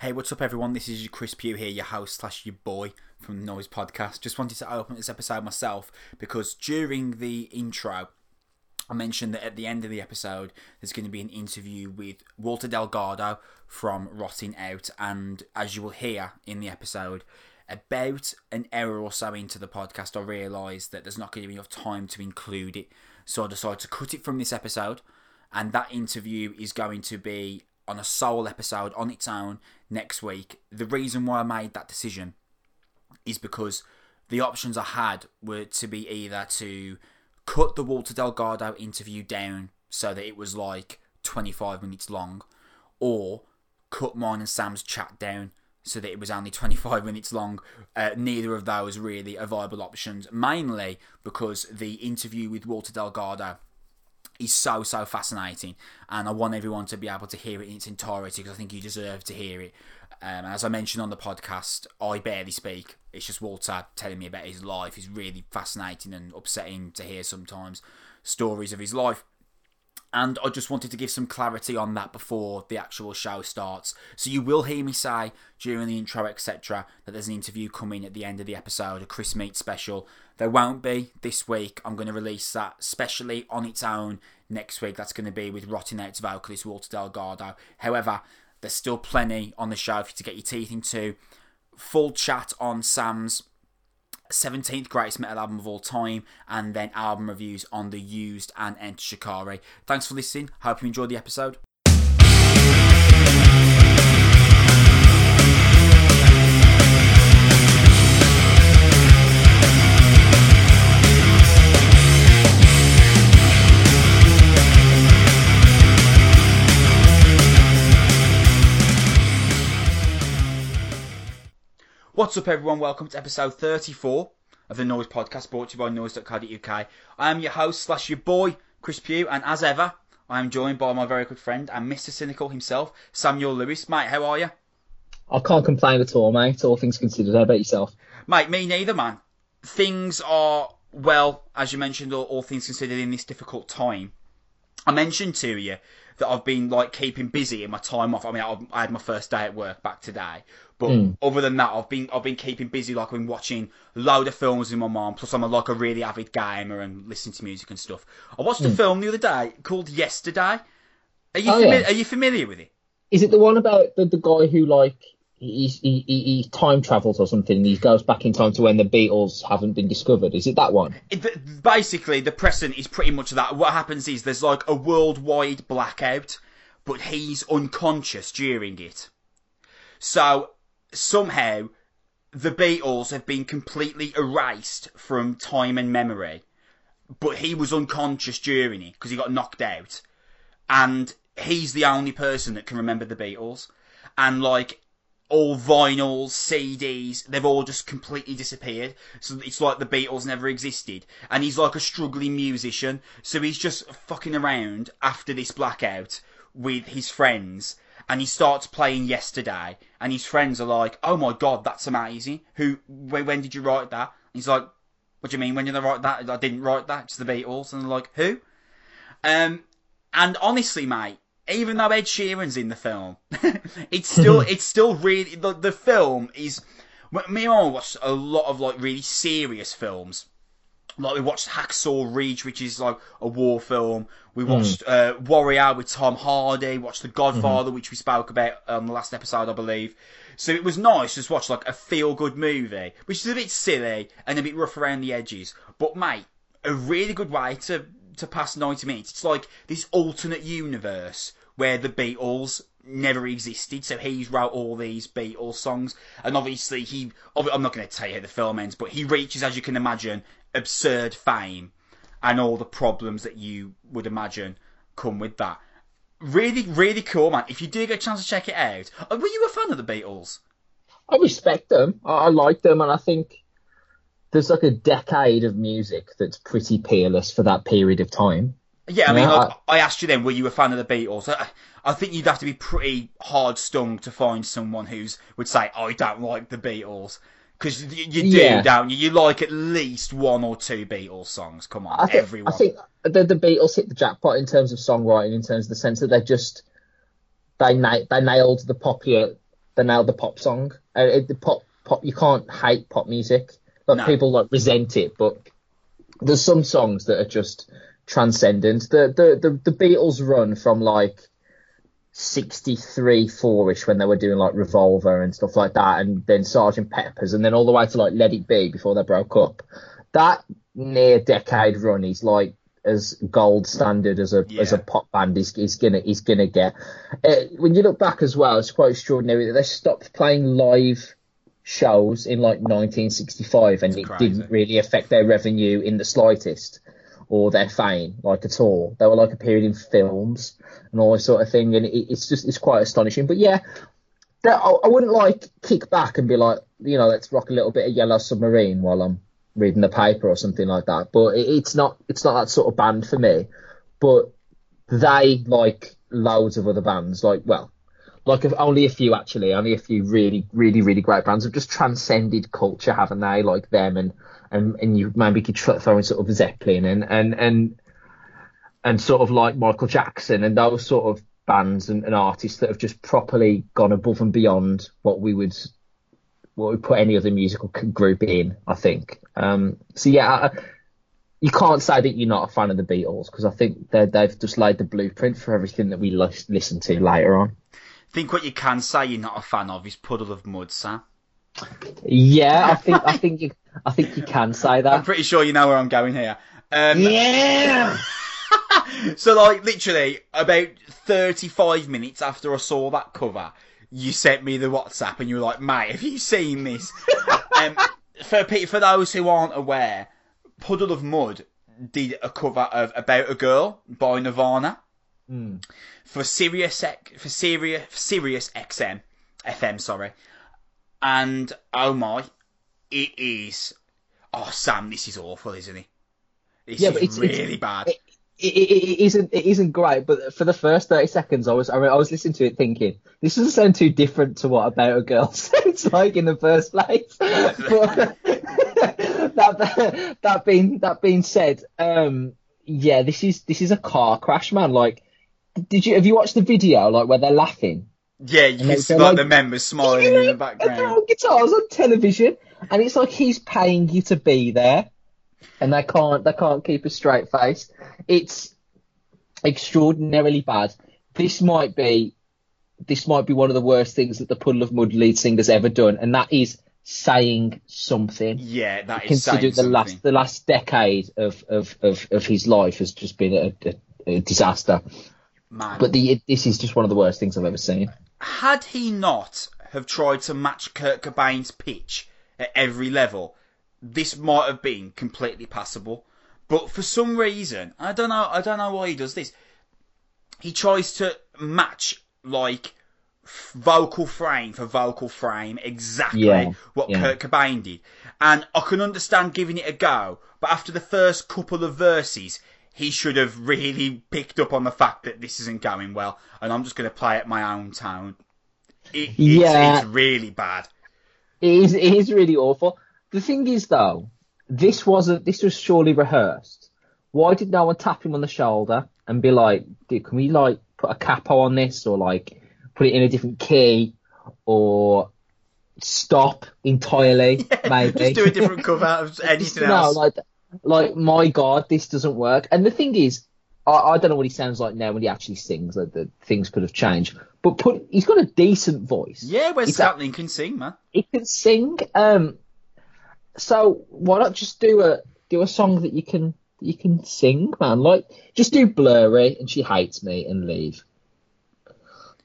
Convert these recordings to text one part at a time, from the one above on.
Hey, what's up, everyone? This is Chris Pugh here, your host slash your boy from the Noise Podcast. Just wanted to open this episode myself because during the intro, I mentioned that at the end of the episode, there's going to be an interview with Walter Delgado from Rotting Out, and as you will hear in the episode, about an hour or so into the podcast, I realised that there's not going to be enough time to include it, so I decided to cut it from this episode, and that interview is going to be on a sole episode on its own next week. The reason why I made that decision is because the options I had were to be either to cut the Walter Delgado interview down so that it was like 25 minutes long, or cut mine and Sam's chat down so that it was only 25 minutes long. Uh, neither of those really are viable options, mainly because the interview with Walter Delgado is so so fascinating, and I want everyone to be able to hear it in its entirety because I think you deserve to hear it. Um, as I mentioned on the podcast, I barely speak. It's just Walter telling me about his life. It's really fascinating and upsetting to hear sometimes stories of his life. And I just wanted to give some clarity on that before the actual show starts. So you will hear me say during the intro, etc., that there's an interview coming at the end of the episode, a Chris Meet special. There won't be this week. I'm going to release that specially on its own next week. That's going to be with Rotting Out's vocalist Walter Delgado. However, there's still plenty on the show for you to get your teeth into. Full chat on Sam's 17th greatest metal album of all time, and then album reviews on The Used and Enter Shikari. Thanks for listening. Hope you enjoyed the episode. What's up, everyone? Welcome to episode 34 of the Noise Podcast, brought to you by noise.co.uk. I am your host slash your boy, Chris Pugh, and as ever, I am joined by my very good friend and Mr. Cynical himself, Samuel Lewis. Mate, how are you? I can't complain at all, mate. All things considered. How about yourself? Mate, me neither, man. Things are, well, as you mentioned, all, all things considered in this difficult time. I mentioned to you that I've been like keeping busy in my time off. I mean, I, I had my first day at work back today, but Mm. other than that, I've been I've been keeping busy. Like I've been watching load of films with my mum. Plus, I'm a, like a really avid gamer and listening to music and stuff. I watched a film the other day called Yesterday. Are you Oh, fami- yeah. are you familiar with it? Is it the one about the, the guy who like he, he, he, he time travels or something? and He goes back in time to when the Beatles haven't been discovered. Is it that one? It, basically, the present is pretty much that. What happens is there's like a worldwide blackout, but he's unconscious during it. So somehow the Beatles have been completely erased from time and memory, but he was unconscious during it because he got knocked out, and he's the only person that can remember the Beatles, and like all vinyls, CDs, they've all just completely disappeared. So it's like the Beatles never existed. And he's like a struggling musician. So he's just fucking around after this blackout with his friends. And he starts playing yesterday. And his friends are like, oh my god, that's amazing. Who, when, when did you write that? And he's like, what do you mean? When did I write that? I didn't write that. It's the Beatles. And they're like, who? Um, and honestly, mate, even though Ed Sheeran's in the film, it's still it's still really the, the film is. Me and I watched a lot of like really serious films. Like we watched Hacksaw Ridge, which is like a war film. We watched uh, Warrior with Tom Hardy. Watched The Godfather, which we spoke about on the last episode, I believe. So it was nice to just watch like a feel good movie, which is a bit silly and a bit rough around the edges. But mate, a really good way to to pass 90 minutes. It's like this alternate universe where the Beatles never existed. So he's wrote all these Beatles songs, and obviously he. I'm not going to tell you how the film ends, but he reaches, as you can imagine, absurd fame, and all the problems that you would imagine come with that. Really, really cool, man. If you do get a chance to check it out, uh, were you a fan of the Beatles? I respect them. I, I like them, and I think there's like a decade of music that's pretty peerless for that period of time. Yeah, I mean, Yeah, like, I asked you then, were you a fan of the Beatles? I, I think you'd have to be pretty hard stung to find someone who's would say, I don't like the Beatles. Because you, you do, Yeah. don't you? You like at least one or two Beatles songs. Come on, I think, everyone. I think the, the Beatles hit the jackpot in terms of songwriting, in terms of the sense that they just they na- they nailed the popular they nailed the pop song. Uh, it- the pop pop you can't hate pop music. Like No. people like resent it, but there's some songs that are just transcendent. The the the, the Beatles run from like 63 4ish when they were doing like Revolver and stuff like that, and then Sergeant Peppers, and then all the way to like Let It Be before they broke up. That near decade run is like as gold standard as a as a pop band is, is gonna is gonna get. Uh, when you look back as well, it's quite extraordinary that they stopped playing live shows in like 1965, and it crazy. didn't really affect their revenue in the slightest or their fame like at all. They were like appearing in films and all this sort of thing, and it, it's just it's quite astonishing. But yeah, that, I, I wouldn't like kick back and be like, you know, let's rock a little bit of Yellow Submarine while I'm reading the paper or something like that. But it, it's not it's not that sort of band for me. But they like loads of other bands, like well, like only a few actually, only a few really, really, really great bands have just transcended culture, haven't they? Like them and and and you maybe could throw in sort of Zeppelin and and and and sort of like Michael Jackson and those sort of bands and, and artists that have just properly gone above and beyond what we would what we put any other musical group in. I think. Um, so yeah. I, you can't say that you're not a fan of the Beatles because I think they they've just laid the blueprint for everything that we lis- listen to later on. I think what you can say you're not a fan of is Puddle of Mudd, Sam. Yeah, I think I think you I think you can say that. I'm pretty sure you know where I'm going here. Um, Yeah. so like literally about 35 minutes after I saw that cover, you sent me the WhatsApp and you were like, mate, have you seen this? um, for for those who aren't aware, Puddle of Mudd did a cover of About a Girl by Nirvana for Sirius for Sirius Sirius XM FM, sorry. And oh my, it is. Oh Sam, this is awful, isn't it? This Yeah, but it's- it's- really bad. It, it, it isn't it isn't great, but for the first thirty seconds, I was I, mean, I was listening to it thinking this doesn't sound too different to what About a Girl sounds like in the first place. but that that being that being said, um, yeah, this is this is a car crash, man. Like, did you have you watched the video like where they're laughing? Yeah, you can see like- the members smiling in the background. guitars on television, and it's like he's paying you to be there, and they can't they can't keep a straight face. It's extraordinarily bad. This might be this might be one of the worst things that the Puddle of Mudd lead singer's ever done, and that is saying something. Yeah, that is Consider saying the something. last the last decade of of, of, of his life has just been a, a, a disaster. Man. But the this is just one of the worst things I've ever seen. had he not have tried to match Kurt Cobain's pitch at every level, this might have been completely passable. But for some reason, I don't know, I don't know why he does this. He tries to match like vocal frame for vocal frame exactly Yeah, what yeah. Kurt Cobain did. And I can understand giving it a go, but after the first couple of verses, he should have really picked up on the fact that this isn't going well, and I'm just going to play at my own tone. It, it's, Yeah. it's really bad. It is, it is really awful. The thing is, though, this wasn't. This was surely rehearsed. Why did no one tap him on the shoulder and be like, "Dude, can we like put a capo on this, or like put it in a different key, or stop entirely, maybe?" Just do a different cover of anything know, else. like, like my God, this doesn't work. And the thing is, I, I don't know what he sounds like now when he actually sings. Like the things could have changed, but put he's got a decent voice. yeah, a- Scantlin can sing, man. he can sing. Um, so why not just do a do a song that you can you can sing, man? Like just do blurry and she hates me and leave.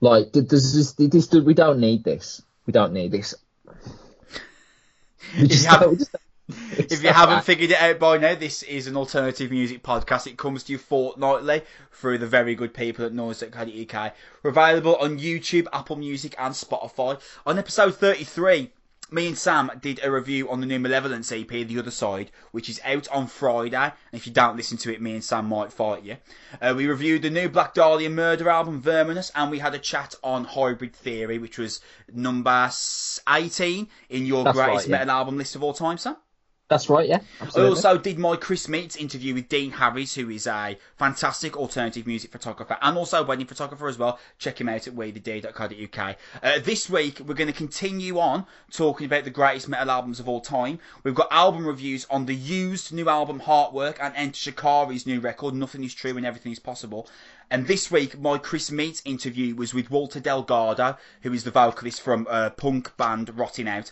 Like th- does this, this, we don't need this. We don't need this. We just you haven't- we just- If you haven't figured it out by now, this is an alternative music podcast. It comes to you fortnightly through the very good people at Noise.co.uk. We're available on YouTube, Apple Music, and Spotify. On episode 33, me and Sam did a review on the new Malevolence EP, The Other Side, which is out on Friday. And if you don't listen to it, me and Sam might fight you. Uh, we reviewed the new Black Dahlia Murder album, Verminous, and we had a chat on Hybrid Theory, which was number 18 in your That's greatest right, yeah. metal album list of all time, Sam. That's right, yeah. Absolutely. I also did my Chris Meets interview with Dean Harris, who is a fantastic alternative music photographer and also wedding photographer as well. Check him out at wetheday.co.uk. Uh, this week, we're going to continue on talking about the greatest metal albums of all time. We've got album reviews on the used new album Heartwork and Enter Shikari's new record, Nothing is True and Everything is Possible. And this week, my Chris Meets interview was with Walter Delgado, who is the vocalist from uh, punk band Rotting Out.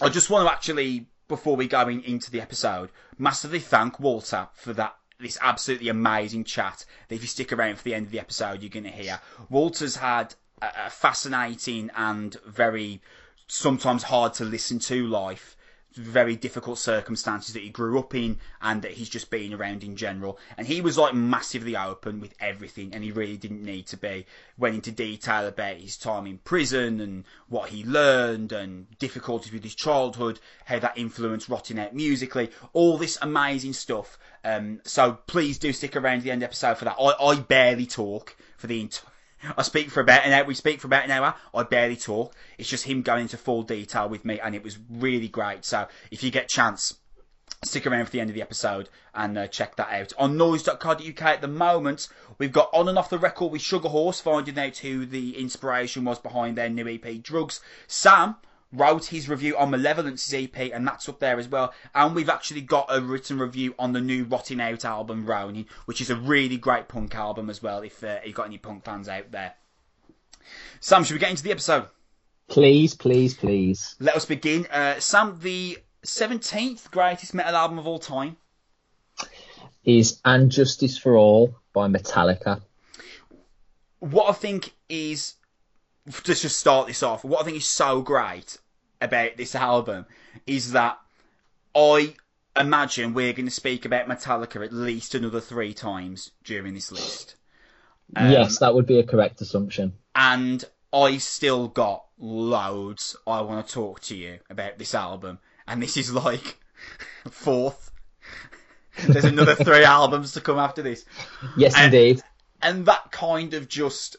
I just want to actually before we go in, into the episode, massively thank Walter for that this absolutely amazing chat. That if you stick around for the end of the episode you're going to hear. Walter's had a, a fascinating and very sometimes hard to listen to life very difficult circumstances that he grew up in and that he's just been around in general. And he was like massively open with everything and he really didn't need to be. Went into detail about his time in prison and what he learned and difficulties with his childhood, how that influenced Rotting Out musically, all this amazing stuff. Um, so please do stick around to the end episode for that. I, I barely talk for the entire I speak for about an hour. We speak for about an hour. I barely talk. It's just him going into full detail with me, and it was really great. So if you get chance, stick around for the end of the episode and uh, check that out. On noise.co.uk at the moment, we've got On and Off the Record with Sugar Horse, finding out who the inspiration was behind their new EP, Drugs. Sam wrote his review on Malevolence's EP, and that's up there as well. And we've actually got a written review on the new Rotting Out album, Ronin, which is a really great punk album as well, if uh, you've got any punk fans out there. Sam, should we get into the episode? Please, please, please. Let us begin. Uh, Sam, the 17th greatest metal album of all time is And Justice for All by Metallica. What I think is just to just start this off, what I think is so great about this album is that I imagine we're going to speak about Metallica at least another three times during this list. Um, yes, that would be a correct assumption. And I still got loads I want to talk to you about this album, and this is like fourth. There's another three albums to come after this. Yes, and, indeed. And that kind of just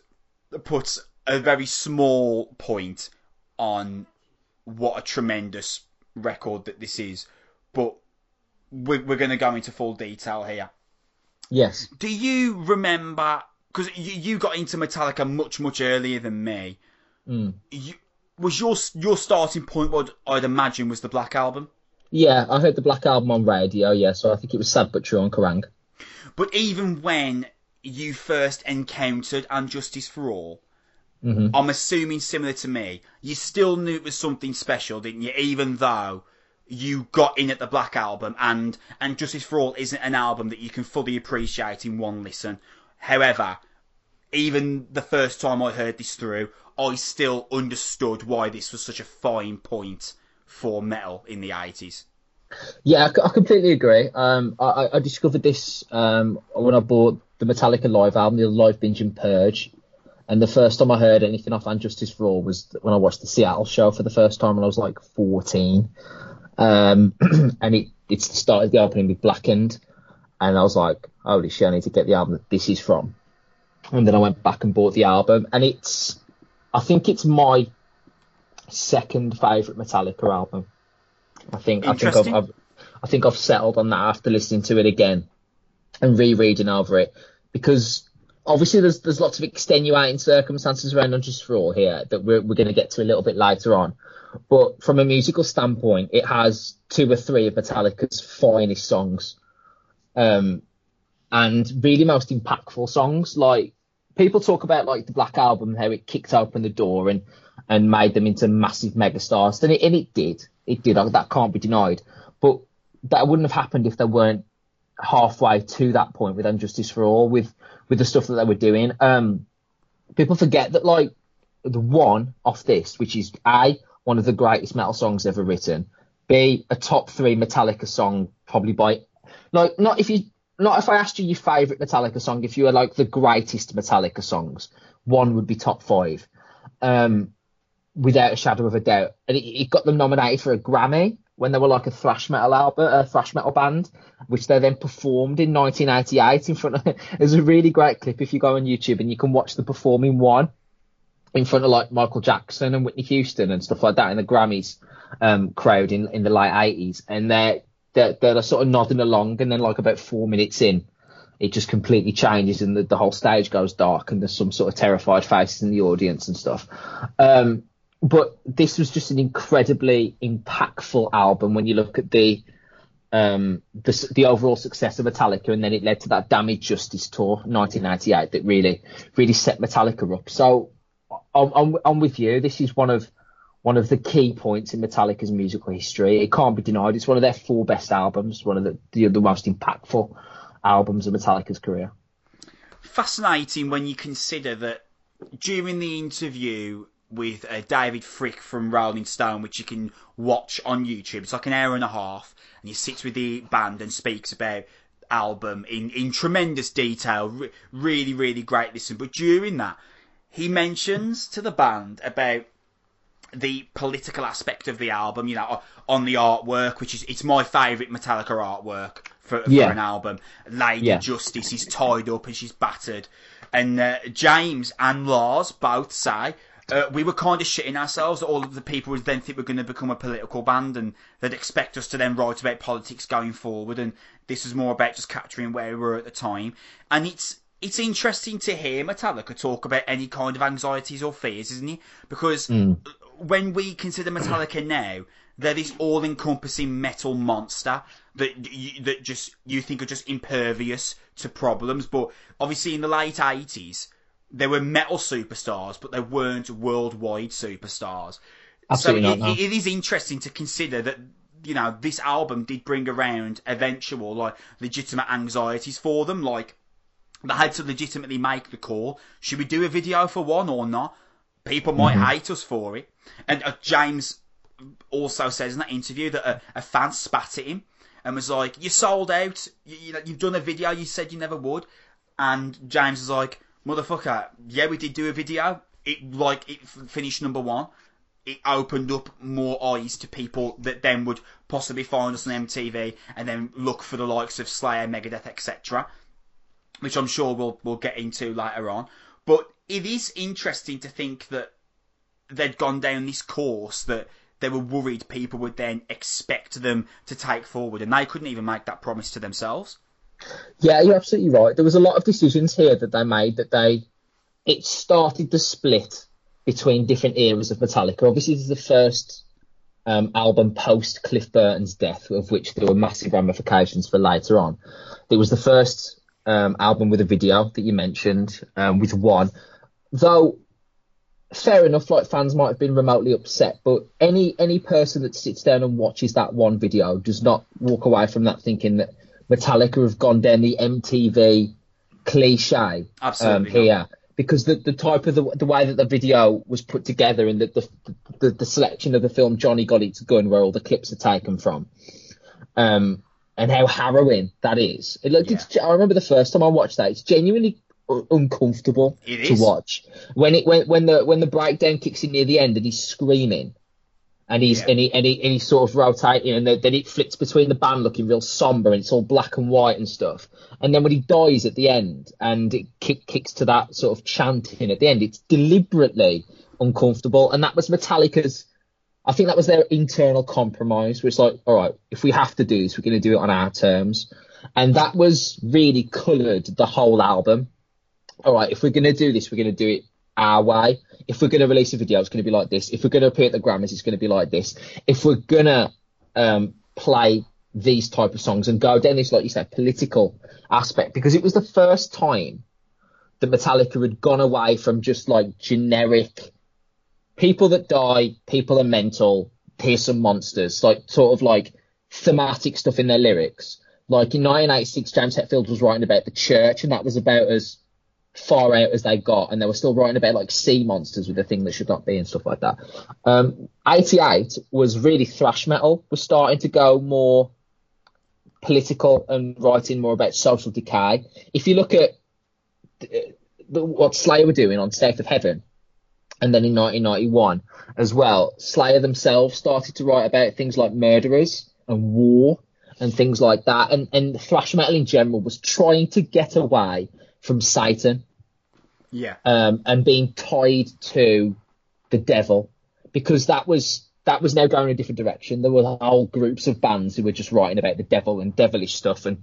puts a very small point on what a tremendous record that this is, but we're, we're going to go into full detail here. Yes. Do you remember? Because you, you got into Metallica much much earlier than me. Mm. You, was your your starting point what I'd imagine was the Black Album? Yeah, I heard the Black Album on radio. Yeah, so I think it was Sad but True on Kerrang. But even when you first encountered And Justice for All, Mm-hmm. I'm assuming similar to me, you still knew it was something special, didn't you? Even though you got in at the Black Album, and and Justice for All isn't an album that you can fully appreciate in one listen. However, even the first time I heard this through, I still understood why this was such a fine point for metal in the 80s. Yeah, I completely agree. Um, I, I discovered this um, when I bought the Metallica live album, the Live Binge and Purge. And the first time I heard anything off Justice for All was when I watched the Seattle show for the first time when I was like 14. Um, and it, it started the opening with Blackened. And I was like, holy shit, I need to get the album that this is from. And then I went back and bought the album. And it's, I think it's my second favourite Metallica album. I think, I think I've, I've, I think I've settled on that after listening to it again and rereading over it because obviously there's there's lots of extenuating circumstances around And Justice for All here that we're we're going to get to a little bit later on. But from a musical standpoint, it has two or three of Metallica's finest songs, um, and really most impactful songs. Like people talk about like the Black Album, how it kicked open the door and and made them into massive megastars, and it and it did, it did. That can't be denied. But that wouldn't have happened if there weren't halfway to that point with And Justice for All, with with the stuff that they were doing. Um, people forget that like the one off this, which is a one of the greatest metal songs ever written, b a top three Metallica song probably by like not if you not if I asked you your favorite Metallica song, if you were like the greatest Metallica songs, one would be top five, um, without a shadow of a doubt. And it, it got them nominated for a Grammy when they were like a thrash metal album, a thrash metal band, which they then performed in 1988 in front of. There's a really great clip if you go on YouTube and you can watch the performing one. in front of like Michael Jackson and Whitney Houston and stuff like that in the Grammys um, crowd in, in the late 80s. And they're, they're, they're sort of nodding along. And then, like, about four minutes in, it just completely changes and the, the whole stage goes dark and there's some sort of terrified faces in the audience and stuff. Um, but this was just an incredibly impactful album when you look at the um, the, the overall success of Metallica, and then it led to that Damage Justice tour, 1998, that really really set Metallica up. So I'm, I'm, I'm with you. This is one of one of the key points in Metallica's musical history. It can't be denied. It's one of their four best albums, one of the the, the most impactful albums of Metallica's career. Fascinating when you consider that during the interview with uh, David Fricke from Rolling Stone, which you can watch on YouTube. It's like an hour and a half, and he sits with the band and speaks about album in, in tremendous detail. Re- really, really great listen. But during that, he mentions to the band about the political aspect of the album, you know, on the artwork, which is it's my favourite Metallica artwork for, for Yeah. an album. Lady Yeah. Justice is tied up and she's battered, and uh, James and Lars both say. Uh, we were kind of shitting ourselves that all of the people would then think we're going to become a political band and they'd expect us to then write about politics going forward and this was more about just capturing where we were at the time and it's it's interesting to hear Metallica talk about any kind of anxieties or fears, isn't it? Because when we consider Metallica now, they're this all-encompassing metal monster that you, that just you think are just impervious to problems. But obviously, in the late eighties, there were metal superstars, but they weren't worldwide superstars. Absolutely so not, no. it, it is interesting to consider that you know this album did bring around eventual like legitimate anxieties for them, like they had to legitimately make the call: should we do a video for one or not? People might Mm-hmm. hate us for it. And uh, James also says in that interview that a, a fan spat at him and was like, "You sold out. You, you know, you've done a video. You said you never would." And James is like, "Motherfucker, yeah, we did do a video. It like it finished number one. It opened up more eyes to people that then would possibly find us on MTV and then look for the likes of Slayer, Megadeth, etc." Which I'm sure we'll we'll get into later on. But it is interesting to think that they'd gone down this course that they were worried people would then expect them to take forward, and they couldn't even make that promise to themselves. Yeah, you're absolutely right. There was a lot of decisions here that they made that they it started the split between different eras of Metallica. Obviously, this is the first um, album post Cliff Burton's death, of which there were massive ramifications for later on. It was the first um, album with a video that you mentioned, um, with one, though. Fair enough, like fans might have been remotely upset, but any any person that sits down and watches that one video does not walk away from that thinking that Metallica have gone down the MTV cliche um, here. Because the, the type of the, the way that the video was put together and the, the, the, the selection of the film Johnny Got His Gun where all the clips are taken from. Um, and how harrowing that is. It, like, it's, I remember the first time I watched that, it's genuinely uncomfortable It to watch. When it when, when the when the breakdown kicks in near the end and he's screaming and he's Yeah. and he and he and he's sort of rotating, and then, then it flips between the band looking real somber, and it's all black and white and stuff. And then when he dies at the end, and it kick, kicks to that sort of chanting at the end, it's deliberately uncomfortable, and that was Metallica's. I think that was their internal compromise, where it's like, all right, if we have to do this, we're going to do it on our terms, and that was really coloured the whole album. All right, if we're going to do this, we're going to do it our way. If we're going to release a video, it's going to be like this. If we're going to appear at the Grammys, it's going to be like this. If we're going to um, play these type of songs and go down this, like you said, political aspect, because it was the first time that Metallica had gone away from just like generic people that die, people are mental, here's some monsters, like sort of like thematic stuff in their lyrics. Like in 1986, James Hetfield was writing about the church, and that was about as far out as they got, and they were still writing about like sea monsters with a thing that should not be and stuff like that. Um, 88 was really thrash metal, was starting to go more political and writing more about social decay. If you look at uh, the, what Slayer were doing on South of Heaven, and then in 1991 as well, Slayer themselves started to write about things like murderers and war and things like that. And, and thrash metal in general was trying to get away from Satan Yeah. um, and being tied to the devil because that was that was now going in a different direction. There were whole groups of bands who were just writing about the devil and devilish stuff, and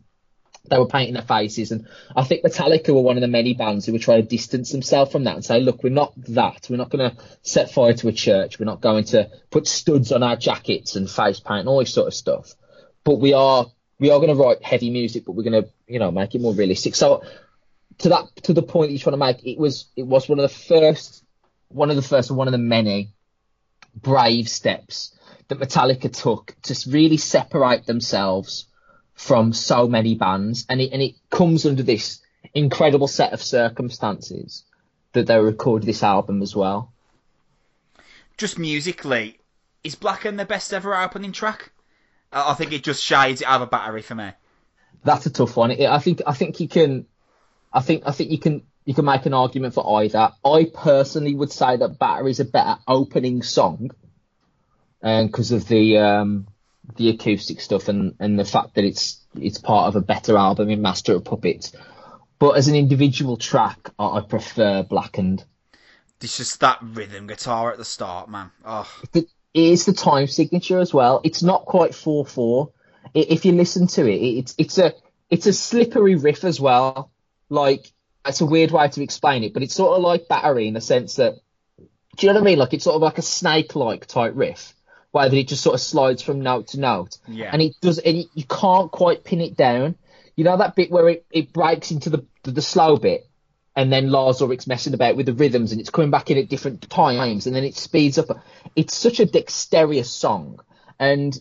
they were painting their faces. And I think Metallica were one of the many bands who were trying to distance themselves from that and say, look, we're not that. We're not going to set fire to a church. We're not going to put studs on our jackets and face paint and all this sort of stuff. But we are we are going to write heavy music, but we're going to you know make it more realistic. So to that to the point that you're trying to make, it was it was one of the first one of the first one of the many brave steps that Metallica took to really separate themselves from so many bands, and it and it comes under this incredible set of circumstances that they recorded this album as well. Just musically, is Blacken the best ever opening track? I I think it just shades it out of a battery for me. That's a tough one. I think I think you can, I think I think you can you can make an argument for either. I personally would say that Battery is a better opening song, and because of the um, the acoustic stuff and, and the fact that it's it's part of a better album in Master of Puppets. But as an individual track, I, I prefer Blackened. It's just that rhythm guitar at the start, man. Oh, It is the time signature as well. It's not quite four four. If you listen to it, it's it's a it's a slippery riff as well. Like it's a weird way to explain it, but it's sort of like Battery in the sense that do you know what I mean? Like it's sort of like a snake like type riff, where that it just sort of slides from note to note, Yeah. and it does, and you can't quite pin it down. You know that bit where it, it breaks into the, the the slow bit, and then Lars Ulrich's messing about with the rhythms, and it's coming back in at different times, and then it speeds up. It's such a dexterous song, and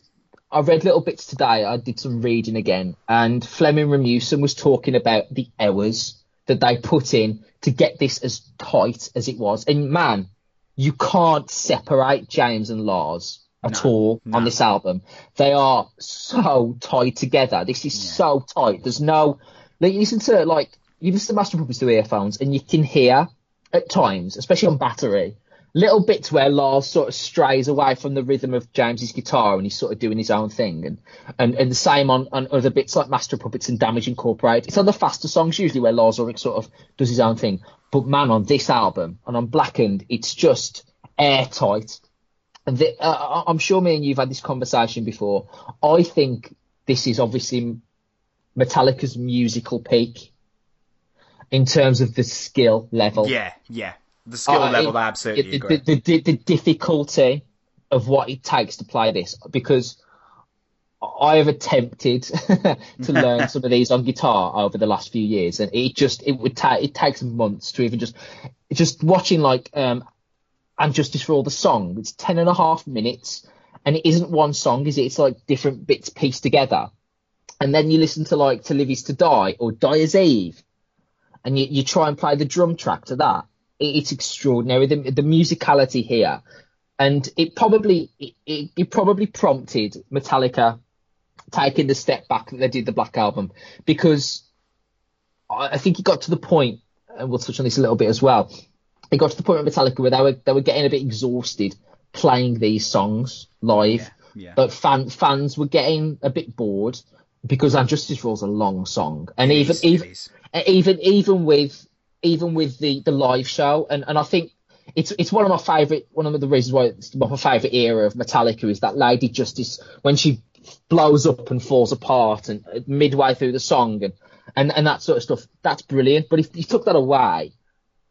I read little bits today. I did some reading again, and Flemming Rasmussen was talking about the hours that they put in to get this as tight as it was. And man, you can't separate James and Lars at No, all no. on this album. They are so tied together. This is so tight. There's no like you listen to like you listen to Master Puppets through earphones and you can hear at times, especially on battery, little bits where Lars sort of strays away from the rhythm of James's guitar and he's sort of doing his own thing and and, and the same on, on other bits like Master Puppets and Damage Incorporated. It's on the faster songs usually where Lars Ulrich sort of does his own thing. But man, on this album and on Blackened, it's just airtight. And the, uh, I'm sure me and you've had this conversation before. I think this is obviously Metallica's musical peak in terms of the skill level. yeah, yeah. The skill Uh, level, it- absolutely the, the, the, the difficulty of what it takes to play this because I have attempted to learn some of these on guitar over the last few years, and it just it would take it takes months to even just just watching like um and Justice for All the song. It's ten and a half minutes, and it isn't one song, is it? It's like different bits pieced together, and then you listen to like To Live Is to Die or Dyers Eve, and you, you try and play the drum track to that. It, it's extraordinary. The, the musicality here, and it probably it, it, probably prompted Metallica taking the step back that they did the Black Album because I, think it got to the point, and we'll touch on this a little bit as well. It got to the point with Metallica where they were they were getting a bit exhausted playing these songs live. yeah. But fan, fans were getting a bit bored because Unjustice All's a long song, and It even is, even is. even even with even with the the live show. And and I think it's it's one of my favorite one of the reasons why it's my favorite era of Metallica is that Lady Justice when she blows up and falls apart and uh, midway through the song and and and that sort of stuff that's brilliant. But if you took that away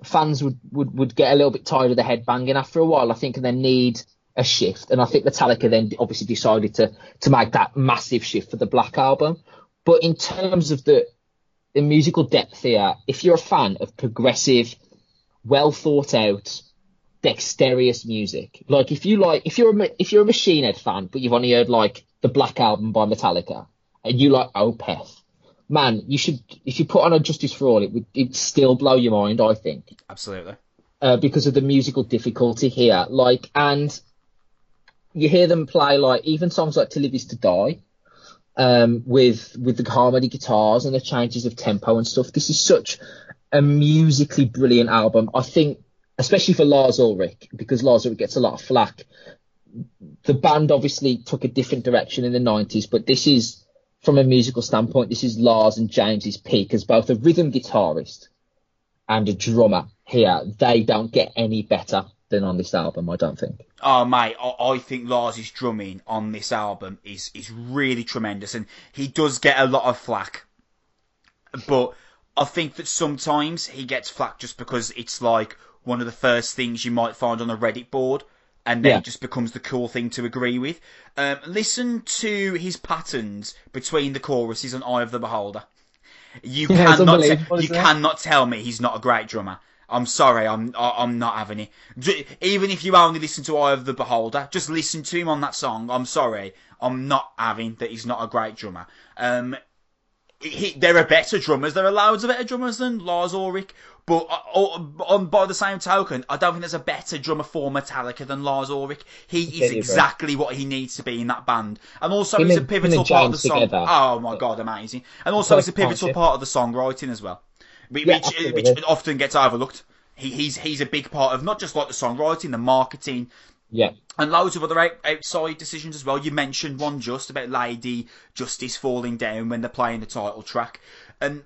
fans would would would get a little bit tired of the headbanging after a while I think and then need a shift. And I think Metallica then obviously decided to to make that massive shift for the Black album. But in terms of the the musical depth here, if you're a fan of progressive, well thought out, dexterous music, like if you like, if you're a, if you're a Machine Head fan, but you've only heard like the Black Album by Metallica, and you like Opeth, man, you should if you put on a Justice for All, it would it'd still blow your mind, I think Absolutely. uh, because of the musical difficulty here. Like, and you hear them play like even songs like "To Live Is to Die," um, with with the harmony guitars and the changes of tempo and stuff. This is such a musically brilliant album. I think, especially for Lars Ulrich, because Lars Ulrich gets a lot of flack. The band obviously took a different direction in the '90s, but this is, from a musical standpoint, this is Lars and James's peak as both a rhythm guitarist and a drummer here, they don't get any better than on this album. I don't think. Oh mate, I, I think Lars's drumming on this album is is really tremendous, and he does get a lot of flack. But I think that sometimes he gets flack just because it's like one of the first things you might find on a Reddit board, and then Yeah. it just becomes the cool thing to agree with. Um, listen to his patterns between the choruses on Eye of the Beholder. You Yeah, cannot, te- you cannot tell me he's not a great drummer. I'm sorry, I'm I- I'm not having it. J- Even if you only listen to Eye of the Beholder, just listen to him on that song. I'm sorry, I'm not having that. He's not a great drummer. Um, he, there are better drummers. There are loads of better drummers than Lars Ulrich. But uh, on, by the same token, I don't think there's a better drummer for Metallica than Lars Ulrich. He is exactly what he needs to be in that band. And also, Him he's a pivotal part of the song. together. Oh my god, amazing! And also, he's a pivotal part of the songwriting as well, which, Yeah, which, which often gets overlooked. He, he's he's a big part of not just like the songwriting, the marketing, Yeah, and loads of other out, outside decisions as well. You mentioned one just about Lady Justice falling down when they're playing the title track, and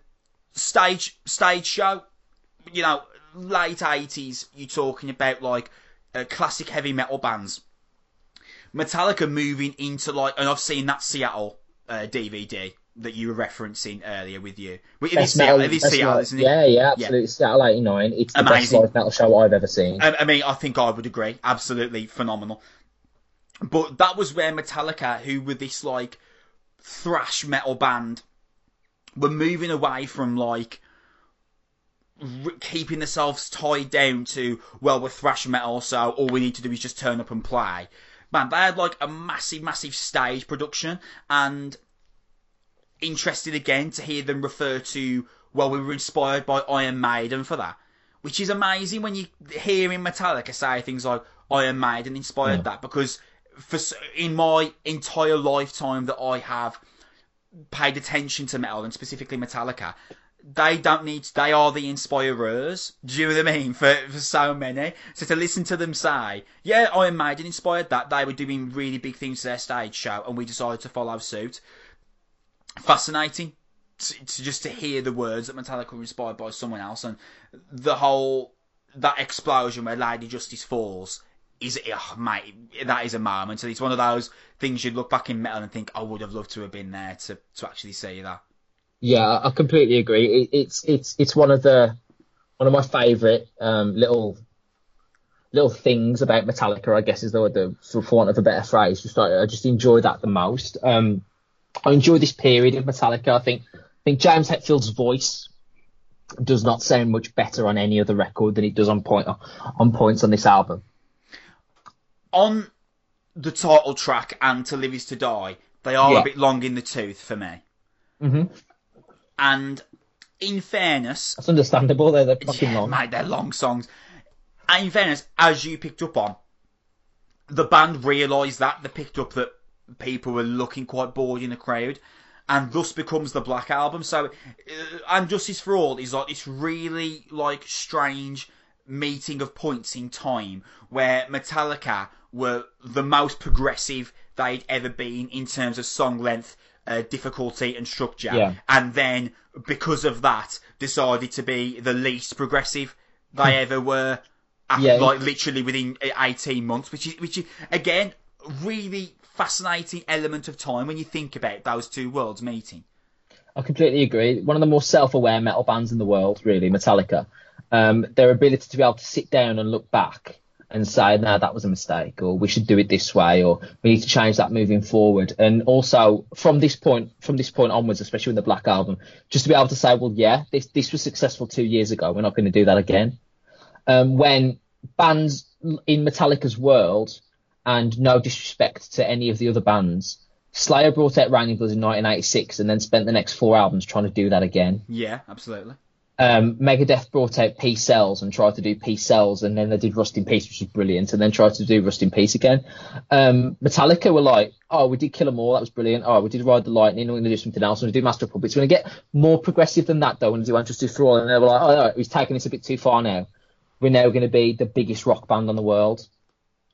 stage stage show. You know, late eighties. You're talking about like uh, classic heavy metal bands. Metallica moving into like, and I've seen that Seattle uh, DVD that you were referencing earlier with you. Well, It is Seattle, metal- it is best Seattle, metal- isn't it? Yeah, yeah, absolutely. Seattle '89. It's the best live metal show I've ever seen. I, I mean, I think I would agree. Absolutely phenomenal. But that was where Metallica, who were this like thrash metal band, were moving away from like keeping themselves tied down to well, we're thrash metal, so all we need to do is just turn up and play. Man, they had like a massive, massive stage production, and interested again to hear them refer to well, we were inspired by Iron Maiden for that which is amazing when you hear in Metallica say things like Iron Maiden inspired that because for in my entire lifetime that I have paid attention to metal and specifically Metallica, they don't need they are the inspirers. Do you know what I mean? For for so many, so to listen to them say, yeah, Iron Maiden inspired that. They were doing really big things to their stage show, and we decided to follow suit. Fascinating to, to just to hear the words that Metallica were inspired by someone else, and the whole that explosion where Lady Justice falls is oh, mate, that is a moment, and it's one of those things you'd look back in metal and think, I would have loved to have been there to to actually see that. Yeah, I completely agree. It, it's it's it's one of the one of my favourite um, little little things about Metallica. I guess is the, the for want of a better phrase. Just I, I just enjoy that the most. Um, I enjoy this period of Metallica. I think I think James Hetfield's voice does not sound much better on any other record than it does on point on points on this album. On the title track and To Live Is to Die, they are Yeah. a bit long in the tooth for me. hmm And in fairness, That's understandable. They're, they're fucking yeah, long. mate, they're long songs. And in fairness, as you picked up on, the band realised that they picked up that people were looking quite bored in the crowd, and thus becomes the Black Album. So, uh, and Justice for All is like this really like strange meeting of points in time where Metallica were the most progressive they'd ever been in terms of song length, uh, difficulty, and structure, Yeah. and then because of that decided to be the least progressive they ever were. After, Yeah. like literally within eighteen months, which is which is again really fascinating element of time when you think about those two worlds meeting. I completely agree. One of the more self-aware metal bands in the world, really, Metallica. Um, their ability to be able to sit down and look back and say, "No, that was a mistake," or "We should do it this way," or "We need to change that moving forward." And also from this point, from this point onwards, especially with the Black Album, just to be able to say, "Well, yeah, this this was successful two years ago. We're not going to do that again." Um, when bands in Metallica's world, and no disrespect to any of the other bands, Slayer brought out Raining Blood in 1986 and then spent the next four albums trying to do that again. Yeah, absolutely. Um, Megadeth brought out Peace Sells and tried to do Peace Sells and then they did Rust in Peace, which was brilliant, and then tried to do Rust in Peace again. Um, Metallica were like, oh, we did Kill 'Em All, that was brilliant. Oh, we did Ride the Lightning, we're going to do something else, we're going to do Master of Puppets. We're going to get more progressive than that, though, to do And Justice for All. And they were like, oh, no, he's taking this a bit too far now. We're now going to be the biggest rock band on the world.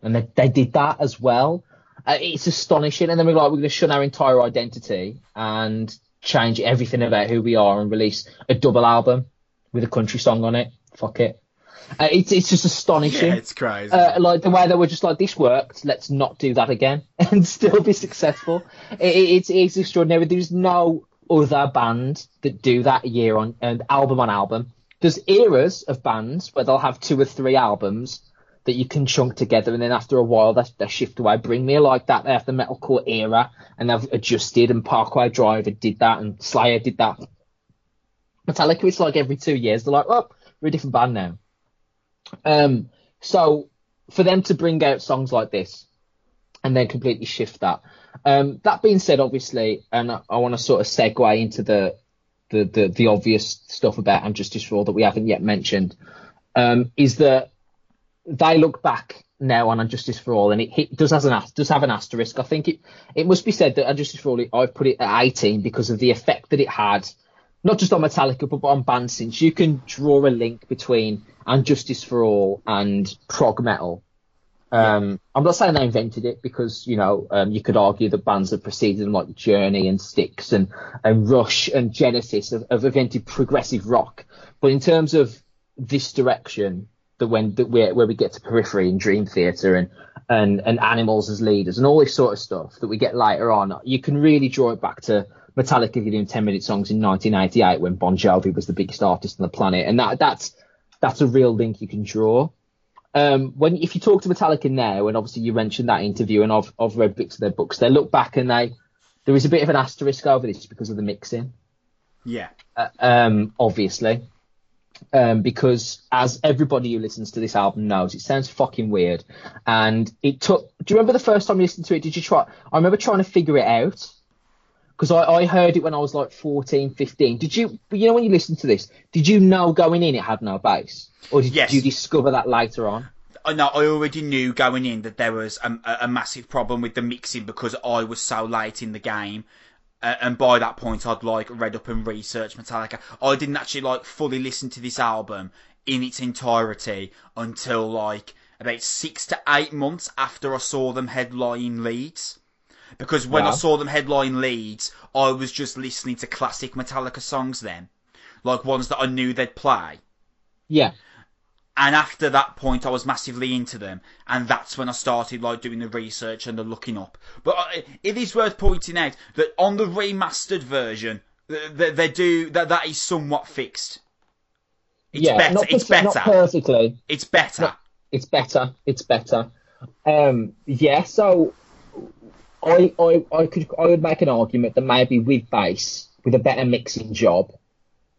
And they, they did that as well. Uh, it's astonishing. And then we're like, we're going to shun our entire identity and change everything about who we are and release a double album. with a country song on it. Fuck it. Uh, it's it's just astonishing. Yeah, it's crazy. Uh, like the way they were just like, this worked. Let's not do that again and still be successful. It, it's it's extraordinary. There's no other band that do that year on and album on album. There's eras of bands where they'll have two or three albums that you can chunk together, and then after a while they, they shift away. Bring Me like that. They have the metalcore era, and they've adjusted. And Parkway Driver did that, and Slayer did that. Metallica, it's like every two years they're like, oh, we're a different band now. Um, so for them to bring out songs like this and then completely shift that. Um, that being said, obviously, and I, I want to sort of segue into the, the, the, the obvious stuff about And Justice for All that we haven't yet mentioned, um, is that they look back now on Justice for All, and it, it does has an does have an asterisk. I think it it must be said that Justice for All, I've put it at 18 because of the effect that it had, not just on Metallica but on bands. Since you can draw a link between And Justice for All and prog metal. Um, I'm not saying they invented it because you know um, you could argue that bands that preceded them like Journey and Styx and and Rush and Genesis have, have invented progressive rock. But in terms of this direction, that when that where, where we get to Periphery and Dream Theater and and and Animals as leaders and all this sort of stuff that we get later on, you can really draw it back to Metallica doing 10 minute songs in 1988 when Bon Jovi was the biggest artist on the planet, and that that's that's a real link you can draw. Um, when if you talk to Metallica now, and obviously you mentioned that interview, and I've I've read bits of their books, they look back and they there is a bit of an asterisk over this because of the mixing. Yeah. Uh, um, obviously, um, because as everybody who listens to this album knows, it sounds fucking weird. And it took. Do you remember the first time you listened to it? Did you try? I remember trying to figure it out because I, I heard it when I was like 14, 15. Did you? You know when you listen to this, did you know going in it had no bass, or did Yes. you discover that later on? I know I already knew going in that there was a- a massive problem with the mixing because I was so late in the game. Uh, and by that point, I'd like read up and researched Metallica. I didn't actually like fully listen to this album in its entirety until like about six to eight months after I saw them headline Leeds. Because when I saw them headline Leeds, I was just listening to classic Metallica songs then, like ones that I knew they'd play. Yeah, And after that point, I was massively into them, and that's when I started like doing the research and the looking up. But uh, it is worth pointing out that on the remastered version, th- th- they do that. That is somewhat fixed. It's yeah, better. not, It's per- not better. perfectly. It's better. No. It's better. It's better. Um, yeah. So I, I, I could, I would make an argument that maybe with bass, with a better mixing job,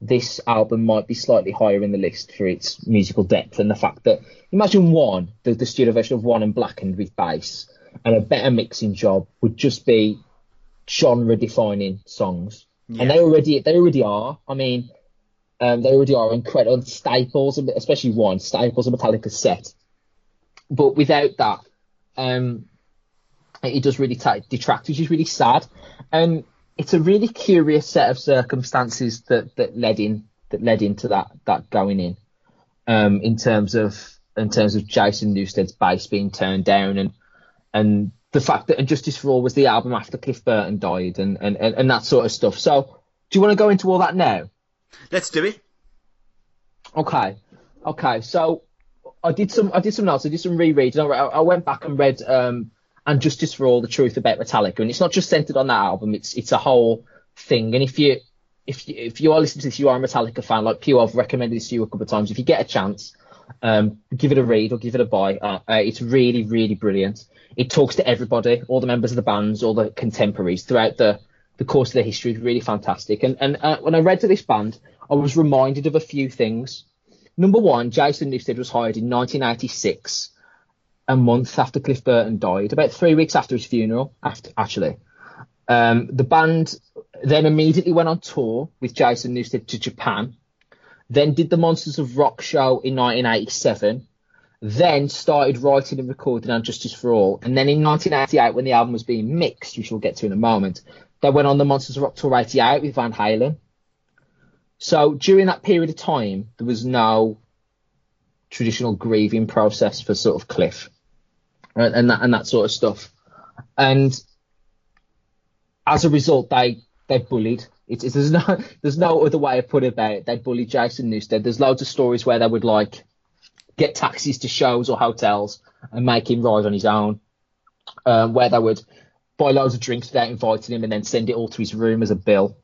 this album might be slightly higher in the list for its musical depth and the fact that imagine one, the, the studio version of one and blackened with bass, and a better mixing job would just be genre defining songs. Yeah. And they already, they already are. I mean, um, they already are incredible staples, especially one staples of Metallica set. But without that, um, it does really take detract, which is really sad. And it's a really curious set of circumstances that, that led in that led into that that going in. Um, in terms of in terms of Jason Newsted's bass being turned down and and the fact that Justice for All was the album after Cliff Burton died and, and, and, and that sort of stuff. So do you want to go into all that now? Let's do it. Okay, okay. So I did some, I did some notes. I did some rereads. I, I went back and read um, "And Justice for All: The Truth About Metallica," and it's not just centered on that album. It's it's a whole thing. And if you if you, if you are listening to this, you are a Metallica fan. Like Pew, I've recommended this to you a couple of times. If you get a chance, um, give it a read or give it a buy. Uh, uh, it's really, really brilliant. It talks to everybody, all the members of the bands, all the contemporaries throughout the the course of their history. It's really fantastic. And and uh, when I read to this band, I was reminded of a few things. Number one, Jason Newsted was hired in 1986, a month after Cliff Burton died, about three weeks after his funeral. After actually, um, the band then immediately went on tour with Jason Newsted to Japan. Then did the Monsters of Rock show in 1987. Then started writing and recording on Justice for All. And then in 1988, when the album was being mixed, which we'll get to in a moment, they went on the Monsters of Rock tour 88 with Van Halen. So during that period of time, there was no traditional grieving process for sort of Cliff and, that and that sort of stuff. And as a result, they they bullied It's, it's, there's no there's no other way of putting it about it. They bully Jason Newsted. There's loads of stories where they would like get taxis to shows or hotels and make him ride on his own. Um, where they would buy loads of drinks without inviting him and then send it all to his room as a bill.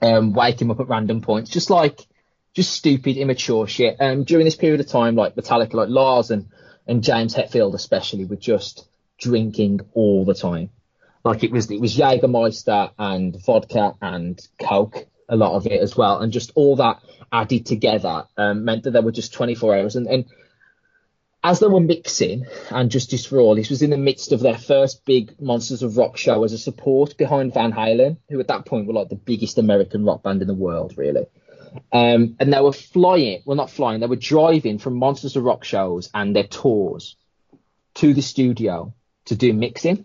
Um, wake him up at random points, just like just stupid, immature shit. Um, during this period of time, like Metallica, like Lars and and James Hetfield especially, were just drinking all the time. Like it was it was Jägermeister and vodka and Coke, a lot of it as well, and just all that added together um, meant that there were just 24 hours. And, and as they were mixing, and Justice for All, this was in the midst of their first big Monsters of Rock show as a support behind Van Halen, who at that point were like the biggest American rock band in the world, really. Um, and they were flying, well, not flying, they were driving from Monsters of Rock shows and their tours to the studio to do mixing.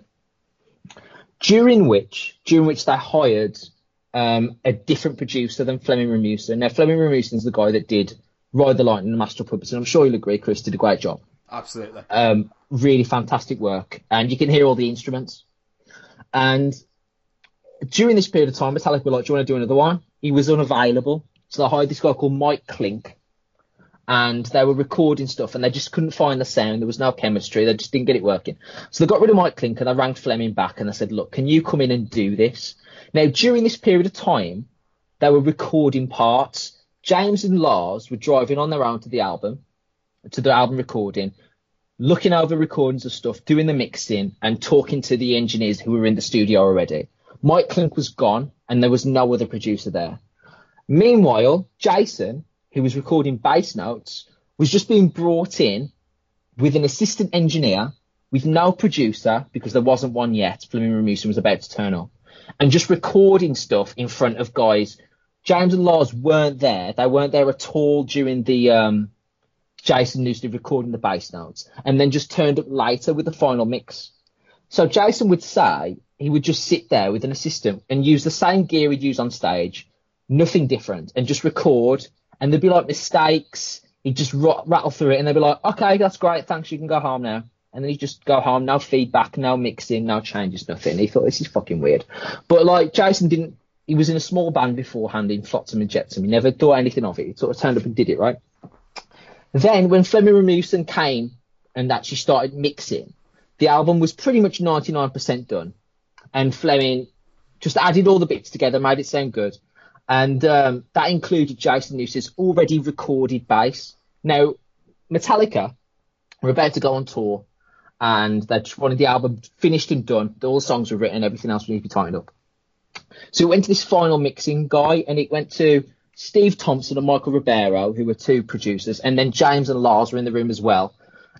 During which, during which they hired um, a different producer than Flemming Rasmussen. Now, Flemming Rasmussen's the guy that did Ride the Lightning and Master of Puppets, and I'm sure you'll agree, Chris did a great job. Absolutely. Um, really fantastic work, and you can hear all the instruments. And during this period of time, Metallica were like, "Do you want to do another one?" He was unavailable, so they hired this guy called Mike Clink, and they were recording stuff, and they just couldn't find the sound. There was no chemistry. They just didn't get it working. So they got rid of Mike Clink, and they rang Flemming back, and they said, "Look, can you come in and do this?" Now, during this period of time, they were recording parts. James and Lars were driving on their own to the album, to the album recording, looking over recordings of stuff, doing the mixing, and talking to the engineers who were in the studio already. Mike Clink was gone, and there was no other producer there. Meanwhile, Jason, who was recording bass notes, was just being brought in with an assistant engineer, with no producer, because there wasn't one yet. Flemming Rasmussen was about to turn up, and just recording stuff in front of guys. James and Lars weren't there. They weren't there at all during the um, Jason Newsted recording the bass notes, and then just turned up later with the final mix. So Jason would say he would just sit there with an assistant and use the same gear he'd use on stage, nothing different, and just record. And there'd be like mistakes. He'd just rattle through it, and they'd be like, "Okay, that's great. Thanks. You can go home now." And then he'd just go home, no feedback, no mixing, no changes, nothing. He thought this is fucking weird. But like Jason didn't. He was in a small band beforehand in Flotsam and Jetsam. He never thought anything of it. He sort of turned up and did it, right? Then when Flemming Rasmussen came and actually started mixing, the album was pretty much 99% done. And Flemming just added all the bits together, made it sound good. And um, that included Jason Newsted's already recorded bass. Now, Metallica were about to go on tour and they just wanted the album finished and done. All the songs were written, everything else needed to be tightened up. So it went to this final mixing guy and it went to Steve Thompson and Michael Barbiero, who were two producers, and then James and Lars were in the room as well.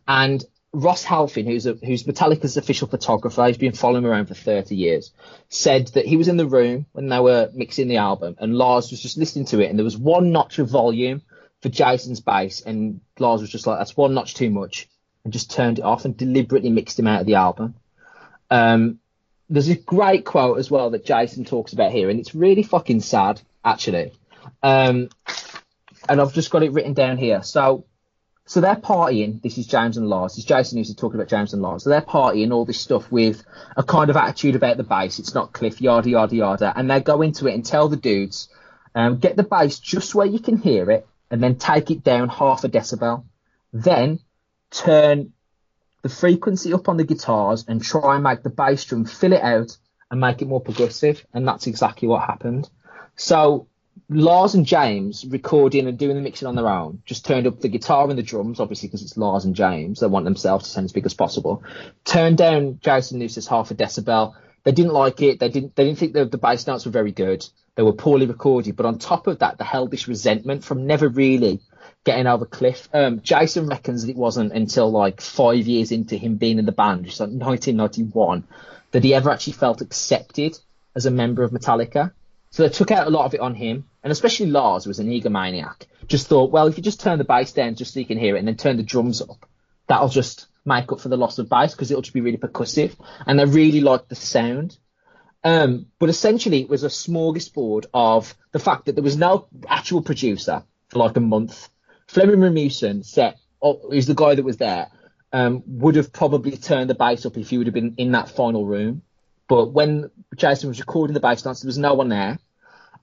And Ross Halfin, who's a, who's Metallica's official photographer, he's been following them around for 30 years, said that he was in the room when they were mixing the album, and Lars was just listening to it, and there was one notch of volume for Jason's bass, and Lars was just like, "That's one notch too much," and just turned it off and deliberately mixed him out of the album. Um, there's a great quote as well that Jason talks about here, and it's really fucking sad, actually. Um, and I've just got it written down here. So, so they're partying. This is James and Lars. This is Jason who's talking about James and Lars. So they're partying all this stuff with a kind of attitude about the bass. It's not Cliff, yada yada yada. And they go into it and tell the dudes, um, get the bass just where you can hear it, and then take it down half a decibel. Then turn the frequency up on the guitars and try and make the bass drum fill it out and make it more progressive. And that's exactly what happened. So Lars and James recording and doing the mixing on their own just turned up the guitar and the drums, obviously because it's Lars and James. They want themselves to sound as big as possible. Turned down Jason Newsted's half a decibel. They didn't like it. They didn't. They didn't think the, the bass notes were very good. They were poorly recorded. But on top of that, they held this resentment from never really getting over Cliff. Um, Jason reckons that it wasn't until like five years into him being in the band, which is like 1991, that he ever actually felt accepted as a member of Metallica. So they took out a lot of it on him, and especially Lars, who was an egomaniac, just thought, well, if you just turn the bass down just so you can hear it, and then turn the drums up, that'll just make up for the loss of bass because it'll just be really percussive. And they really liked the sound. Um, but essentially, it was a smorgasbord of the fact that there was no actual producer for like a month. Flemming Rasmussen set, oh, who's the guy that was there, um, would have probably turned the bass up if he would have been in that final room. But when Jason was recording the bass notes, there was no one there.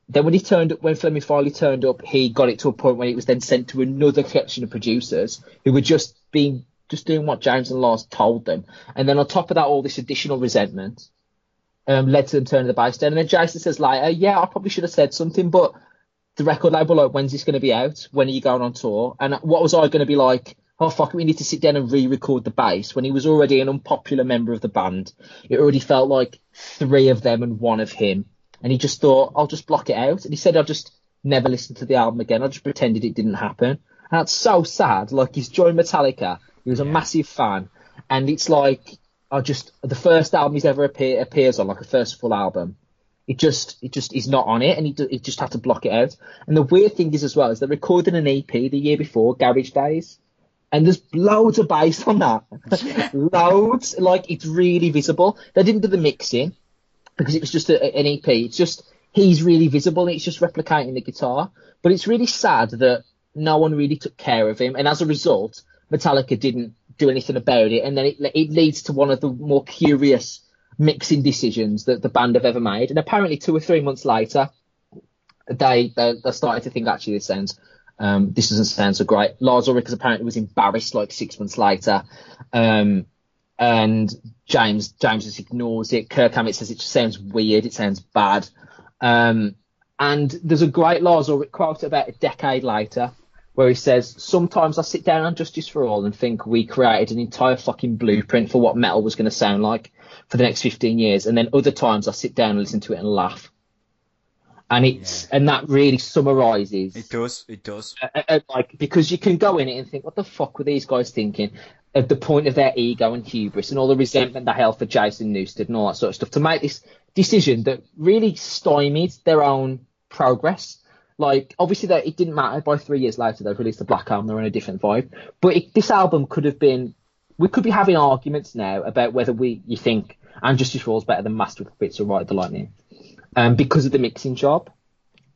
Then when he turned up, when Flemming finally turned up, he got it to a point where it was then sent to another collection of producers who were just being just doing what James and Lars told them. And then on top of that, all this additional resentment um, led to them turning the bass down. And then Jason says later, yeah, I probably should have said something, but the record label, like, when's this going to be out? When are you going on tour? And what was I going to be like? Oh fuck, we need to sit down and re-record the bass when he was already an unpopular member of the band. It already felt like three of them and one of him. And he just thought, I'll just block it out. And he said, I'll just never listen to the album again. I just pretended it didn't happen. And that's so sad. Like he's joined Metallica. He was a massive fan. And it's like, I just, the first album he's ever appear, appears on, like a first full album, it just it just is not on it, and he, he just had to block it out. And the weird thing is as well is they recorded an EP the year before, Garage Days, and there's loads of bass on that, loads. Like it's really visible. They didn't do the mixing because it was just a, an EP. It's just he's really visible, and it's just replicating the guitar. But it's really sad that no one really took care of him, and as a result, Metallica didn't do anything about it, and then it it leads to one of the more curious mixing decisions that the band have ever made. And apparently, two or three months later, they they, they started to think actually this sounds um, this doesn't sound so great. Lars Ulrich apparently was embarrassed like six months later, um, and James James just ignores it. Kirk Hammett says it just sounds weird, it sounds bad. Um, and there's a great Lars Ulrich quote about a decade later where he says, Sometimes I sit down on Justice for All and think we created an entire fucking blueprint for what metal was going to sound like for the next 15 years. And then other times I sit down and listen to it and laugh. And it's, yeah. and that really summarizes. It does, it does. Uh, uh, like, because you can go in it and think, what the fuck were these guys thinking? At the point of their ego and hubris and all the resentment they held for Jason Newsted and all that sort of stuff to make this decision that really stymied their own progress like, obviously, that it didn't matter. By three years later, they've released the Black Album. They're on a different vibe. But it, this album could have been. We could be having arguments now about whether we you think And Justice is better than Master of Puppets or Ride the Lightning, um, because of the mixing job.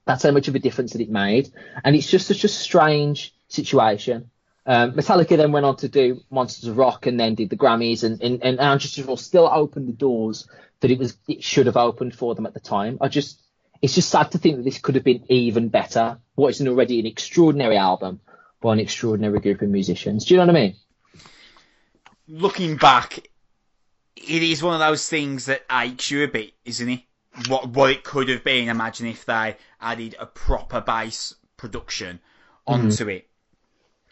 That's how much of a difference that it made, and it's just such a strange situation. Um, Metallica then went on to do Monsters of Rock and then did the Grammys, and and, and Justice still opened the doors that it was it should have opened for them at the time. I just it's just sad to think that this could have been even better. What is an already an extraordinary album by an extraordinary group of musicians. Do you know what I mean? Looking back, it is one of those things that aches you a bit, isn't it? What what it could have been. Imagine if they added a proper bass production onto mm. it.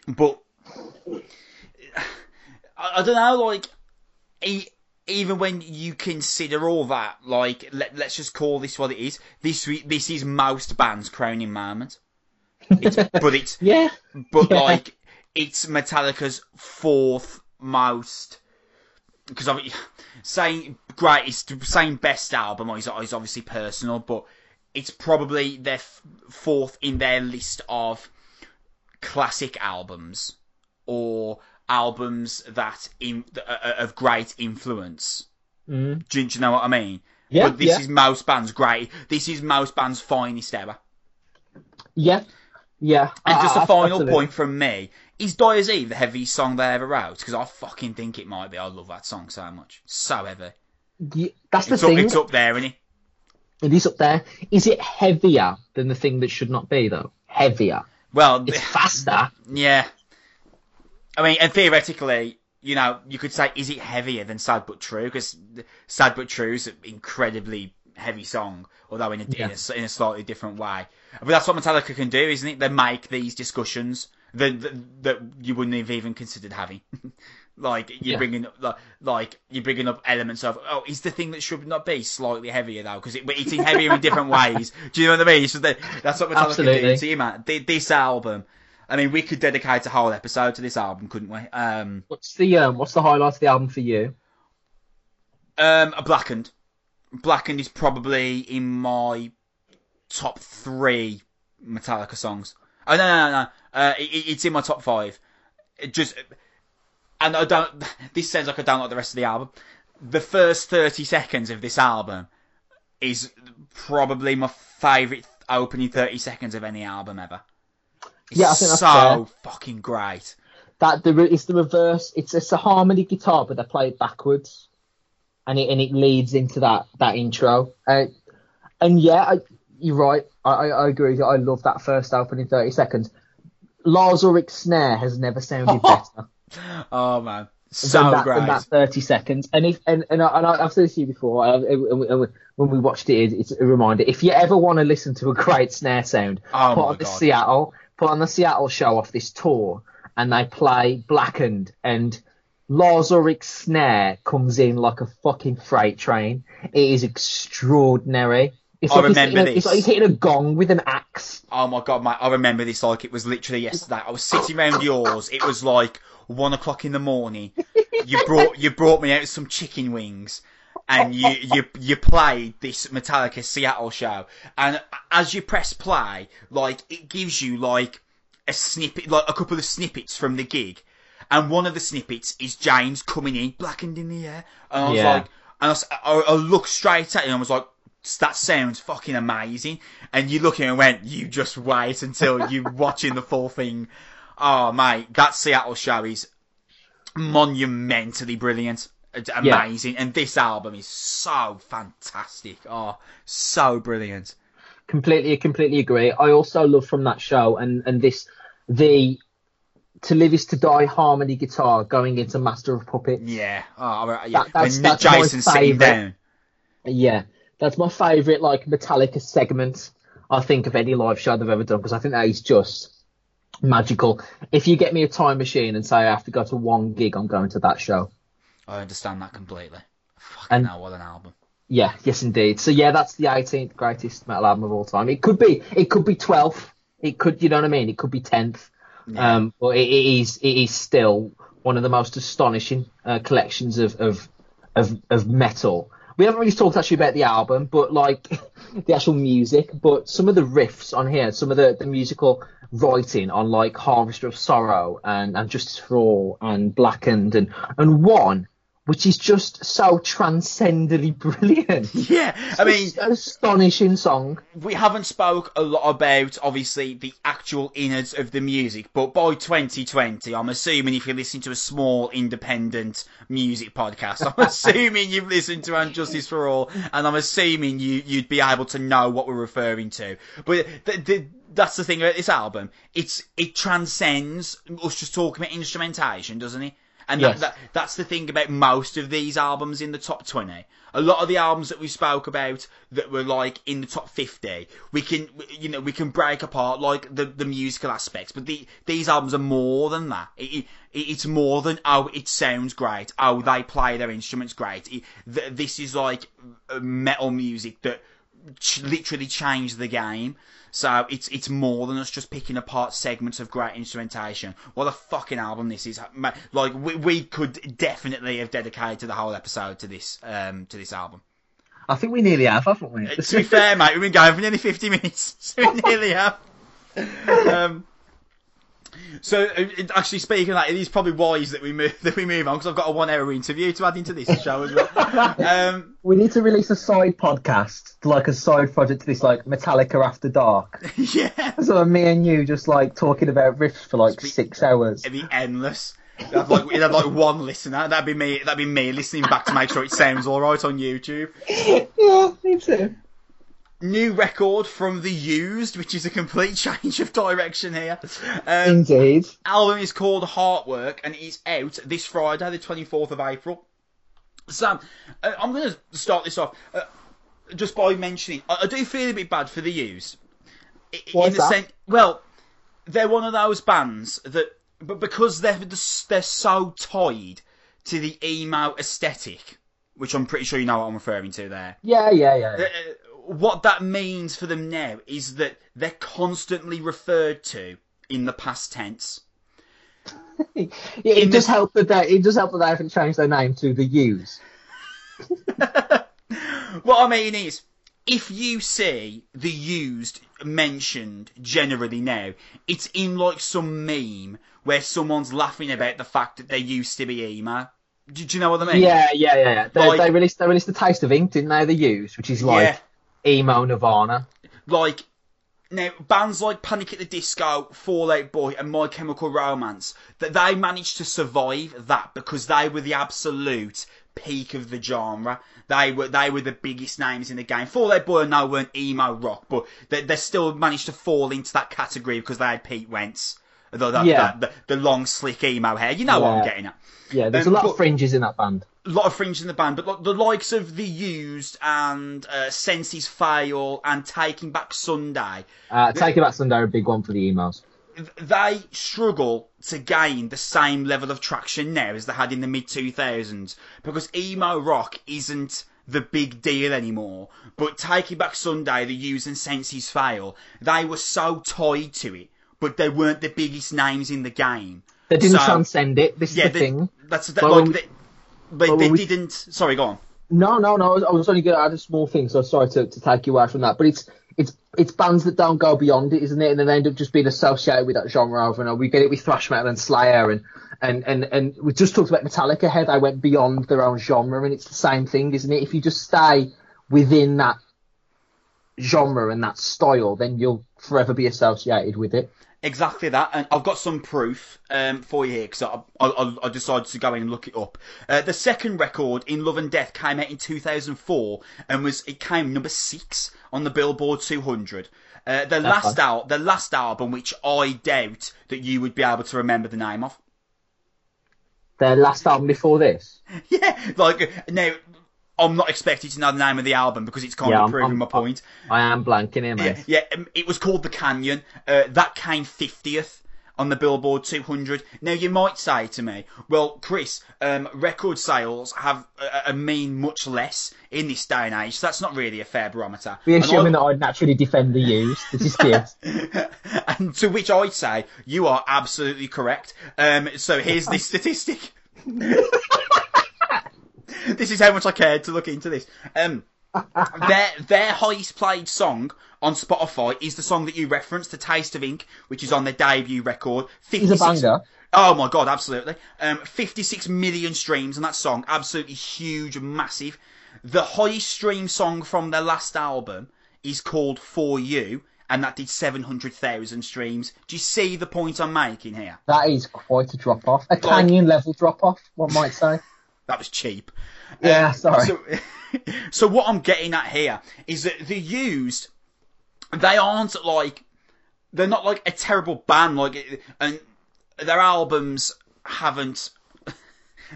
But I, I don't know, like even when you consider all that, like let, us just call this what it is. This this is most bands' crowning moment. It's, but it's yeah, but yeah. like it's Metallica's fourth most. Because I mean, saying greatest, saying best album is, is obviously personal, but it's probably their f- fourth in their list of classic albums or albums that in, uh, of great influence. Mm. Do, do, you know what I mean? Yeah. But this yeah. is most bands' great. This is most bands' finest ever. Yeah. Yeah. And I, just a final absolutely. point from me. Is Dyers Eve the heaviest song they ever wrote? Because I fucking think it might be. I love that song so much. So heavy. Yeah, that's the it's thing. It's up there, isn't it? It is up there. Is it heavier than the thing that should not be, though? Heavier. Well, it's faster. Yeah. I mean, and theoretically, you know, you could say, is it heavier than Sad But True? Because Sad But True is an incredibly heavy song, although in a, yeah. in, a, in a slightly different way. But that's what Metallica can do, isn't it? They make these discussions that that, that you wouldn't have even considered having. like you're yeah. bringing up, like you're bringing up elements of oh, is the thing that should not be slightly heavier though? Because it, it's heavier in different ways. Do you know what I mean? The, that's what Metallica Absolutely. do to you, man. This album I mean, we could dedicate a whole episode to this album, couldn't we? Um, what's the um, what's the highlight of the album for you? Um, Blackened. Blackened is probably in my top three Metallica songs. Oh no no no, no. Uh, it, it's in my top five. It just and I don't. This sounds like I don't like the rest of the album. The first thirty seconds of this album is probably my favourite opening thirty seconds of any album ever. It's yeah, I think that's so fair. fucking great. That the it's the reverse. It's it's a harmony guitar, but they play it backwards, and it and it leads into that that intro. Uh, and yeah, I, you're right. I, I, I agree. I love that first opening thirty seconds. Lars Ulrich's snare has never sounded better Oh man, so that, great. that thirty seconds. And if and and, I, and I- I've said this to you before. we- when we watched it, it's a reminder. If you ever want to listen to a great snare sound, Oh put on the Seattle, put on the Seattle show off this tour, and they play Blackened, and Lars Ulrich's snare comes in like a fucking freight train. It is extraordinary. It's I like remember hitting a, this. It's like he's hitting a gong with an axe. Oh my god, mate! I remember this like it was literally yesterday. I was sitting around yours. It was like one o'clock in the morning. You brought you brought me out some chicken wings, and you you you played this Metallica Seattle show. And as you press play, like it gives you like a snippet, like a couple of snippets from the gig. And one of the snippets is James coming in, blackened in the air, and I was Yeah. like, and I, s- I- I looked straight at him and I was like, that sounds fucking amazing. And you look at him and went, you just wait until you're watching the full thing. Oh mate, that Seattle show is monumentally brilliant. It's Yeah. amazing. And this album is so fantastic. Oh, so brilliant. Completely, completely agree. I also love from that show and and this the to live is to die harmony guitar going into Master of Puppets. Yeah. Oh, yeah. That- that's- when that's my sitting down. Yeah, that's my favourite like Metallica segment. I think of any live show they've ever done because I think that is just magical. If you get me a time machine and say I have to go to one gig, I'm going to that show. I understand that completely. Fucking And- hell, what an album. Yeah, yes indeed. So yeah, that's the 18th greatest metal album of all time. It could be, it could be 12th. It could, you know what I mean? It could be 10th. Um, but it, it is, it is still one of the most astonishing uh, collections of, of, of, of metal. We haven't really talked actually about the album, but like the actual music, but some of the riffs on here, some of the, the musical writing on like Harvester of Sorrow and, and Justice for All and Blackened and, and one, which is just so transcendently brilliant. Yeah, I mean, astonishing song. we haven't spoke a lot about obviously the actual innards of the music, but by 2020, I'm assuming if you listen to a small independent music podcast, I'm assuming you've listened to And Justice for All, and I'm assuming you you'd be able to know what we're referring to. But the, the, that's the thing about this album; it's it transcends us just talking about instrumentation, doesn't it? And Yes. that, that, that's the thing about most of these albums in the top 20. A lot of the albums that we spoke about that were like in the top 50, we can, you know, we can break apart like the, the musical aspects, but the, these albums are more than that. It, it, it's more than, oh, it sounds great. Oh, they play their instruments great. It, th- this is like metal music that ch- literally changed the game. So it's it's more than us just picking apart segments of great instrumentation. What a fucking album this is! Like we, we could definitely have dedicated the whole episode to this um to this album. I think we nearly have, haven't we? to be fair, mate, we've been going for nearly fifty minutes, so we nearly have. Um, so uh, it- actually, speaking of that, it is probably wise that we move that we move on because I've got a one-hour interview to add into this show as well. Um, we need to release a side podcast, like a side project to this, like Metallica After Dark. yeah, So me and you just like talking about riffs for like six hours. It'd be endless. It'd have like, it'd have like one listener. That'd be me. That'd be me listening back to make sure it sounds all right on YouTube. yeah, me too. New record from the Used, which is a complete change of direction here. Um, Indeed. album is called Heartwork and it's out this Friday, the 24th of April. Sam, uh, I'm going to start this off uh, just by mentioning I, I do feel a bit bad for the Used. In the that? sense, well, they're one of those bands that, but because they're they're so tied to the emo aesthetic, which I'm pretty sure you know what I'm referring to there. Yeah, yeah, yeah. What that means for them now is that they're constantly referred to in the past tense. Yeah, it in does the- help that they it does help that they haven't changed their name to the U's. What I mean is, if you see the used mentioned generally now, it's in like some meme where someone's laughing about the fact that they used to be emo. Do, do you know what I mean? Yeah, yeah, yeah. yeah. They, Like- they released they released the Taste of Ink, didn't they? The used, which is like emo Nirvana. like now bands like Panic at the Disco, Fallout Boy, and My Chemical Romance that they managed to survive that because they were the absolute peak of the genre. They were they were the biggest names in the game. Fall Out Boy no weren't emo rock, but they, they still managed to fall into that category because they had Pete Wentz, the the, Yeah. the, the, long slick emo hair. You know what I'm getting at. Yeah, there's Um, a lot but- of fringes in that band. A lot of fringe in the band, but the likes of the Used and uh, Senses Fail and Taking Back Sunday, Uh, Take It Back Sunday are a big one for the emails. they struggle to gain the same level of traction now as they had in the mid 2000s because emo rock isn't the big deal anymore. But Taking Back Sunday, the Used and Senses Fail, they were so tied to it, but they weren't the biggest names in the game. They didn't So- transcend it. This is Yeah, the they, thing. that's that, like they, they, well, they we- didn't. Sorry, go on. No, no, no. I was, I was only going to add a small thing, so sorry to, to take you away from that. But it's it's it's bands that don't go beyond it, isn't it? And then they end up just being associated with that genre over and over. We get it with thrash metal and Slayer, and and and and we just talked about Metallica. How they went beyond their own genre, and it's the same thing, isn't it? If you just stay within that genre and that style, then you'll forever be associated with it. Exactly that, and I've got some proof um, for you here because I, I, I decided to go in and look it up. Uh, the second record, In Love and Death, came out in 2004 and was it came number six on the Billboard 200. Uh, the last fine. al- the last album, which I doubt that you would be able to remember the name of. Their last album before this. yeah, like now I'm not expecting to know the name of the album because it's kind Yeah, of proving I'm- my point. I am blanking here, mate. Yeah, um, it was called The Canyon. Uh, that came 50th on the Billboard 200. Now, you might say to me, well, Chris, um, record sales have uh, uh, mean much less in this day and age, so that's not really a fair barometer. And assuming I- that I'd naturally defend the used. This is cute. and to which I'd say, you are absolutely correct. Um, so here's the statistic. this is how much I cared to look into this. Um, their their highest played song on Spotify is the song that you referenced, "The Taste of Ink," which is on their debut record. It's a banger. Oh my god, absolutely. Um, 56 million streams on that song, absolutely huge, massive. The highest stream song from their last album is called "For You," and that did 700,000 streams. Do you see the point I'm making here? That is quite a drop off. A canyon level drop off, one might say. That was cheap. Yeah, um, sorry. So, so what I'm getting at here is that the used, they aren't like, they're not like a terrible band, like, and their albums haven't.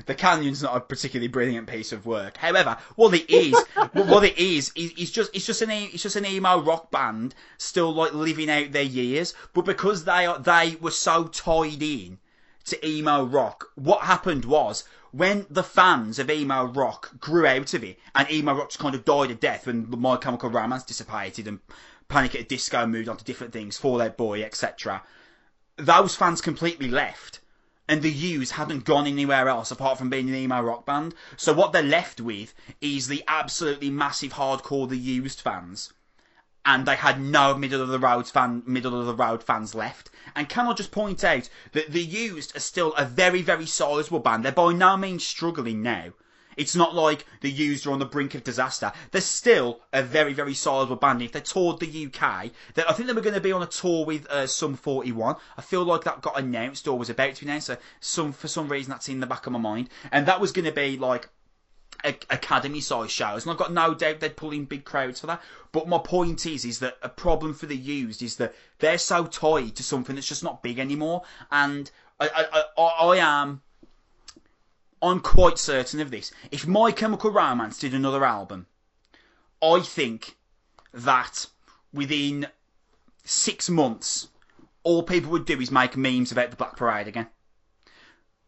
The Canyon's not a particularly brilliant piece of work. However, what it is, what it is, is it's just it's just an it's just an emo rock band still like living out their years. But because they are they were so tied in to emo rock, what happened was when the fans of emo rock grew out of it, and emo rock just kind of died a death when My Chemical Romance dissipated and Panic at the Disco moved on to different things, Fall Out Boy, etc. Those fans completely left, and the Used hadn't gone anywhere else apart from being an emo rock band. So what they're left with is the absolutely massive hardcore The Used fans and they had no middle of the road fan middle of the road fans left. And can I just point out that the Used are still a very very sizable band. They're by no means struggling now. It's not like the Used are on the brink of disaster. They're still a very very sizable band. If they toured the UK, I think they were going to be on a tour with uh, Sum 41. I feel like that got announced or was about to be announced. So some for some reason that's in the back of my mind, and that was going to be like academy size shows, and I've got no doubt they'd pull in big crowds for that. But my point is, is that a problem for the used is that they're so tied to something that's just not big anymore, and I, I, I, I am, I'm quite certain of this. If My Chemical Romance did another album, I think that within six months, all people would do is make memes about the Black Parade again.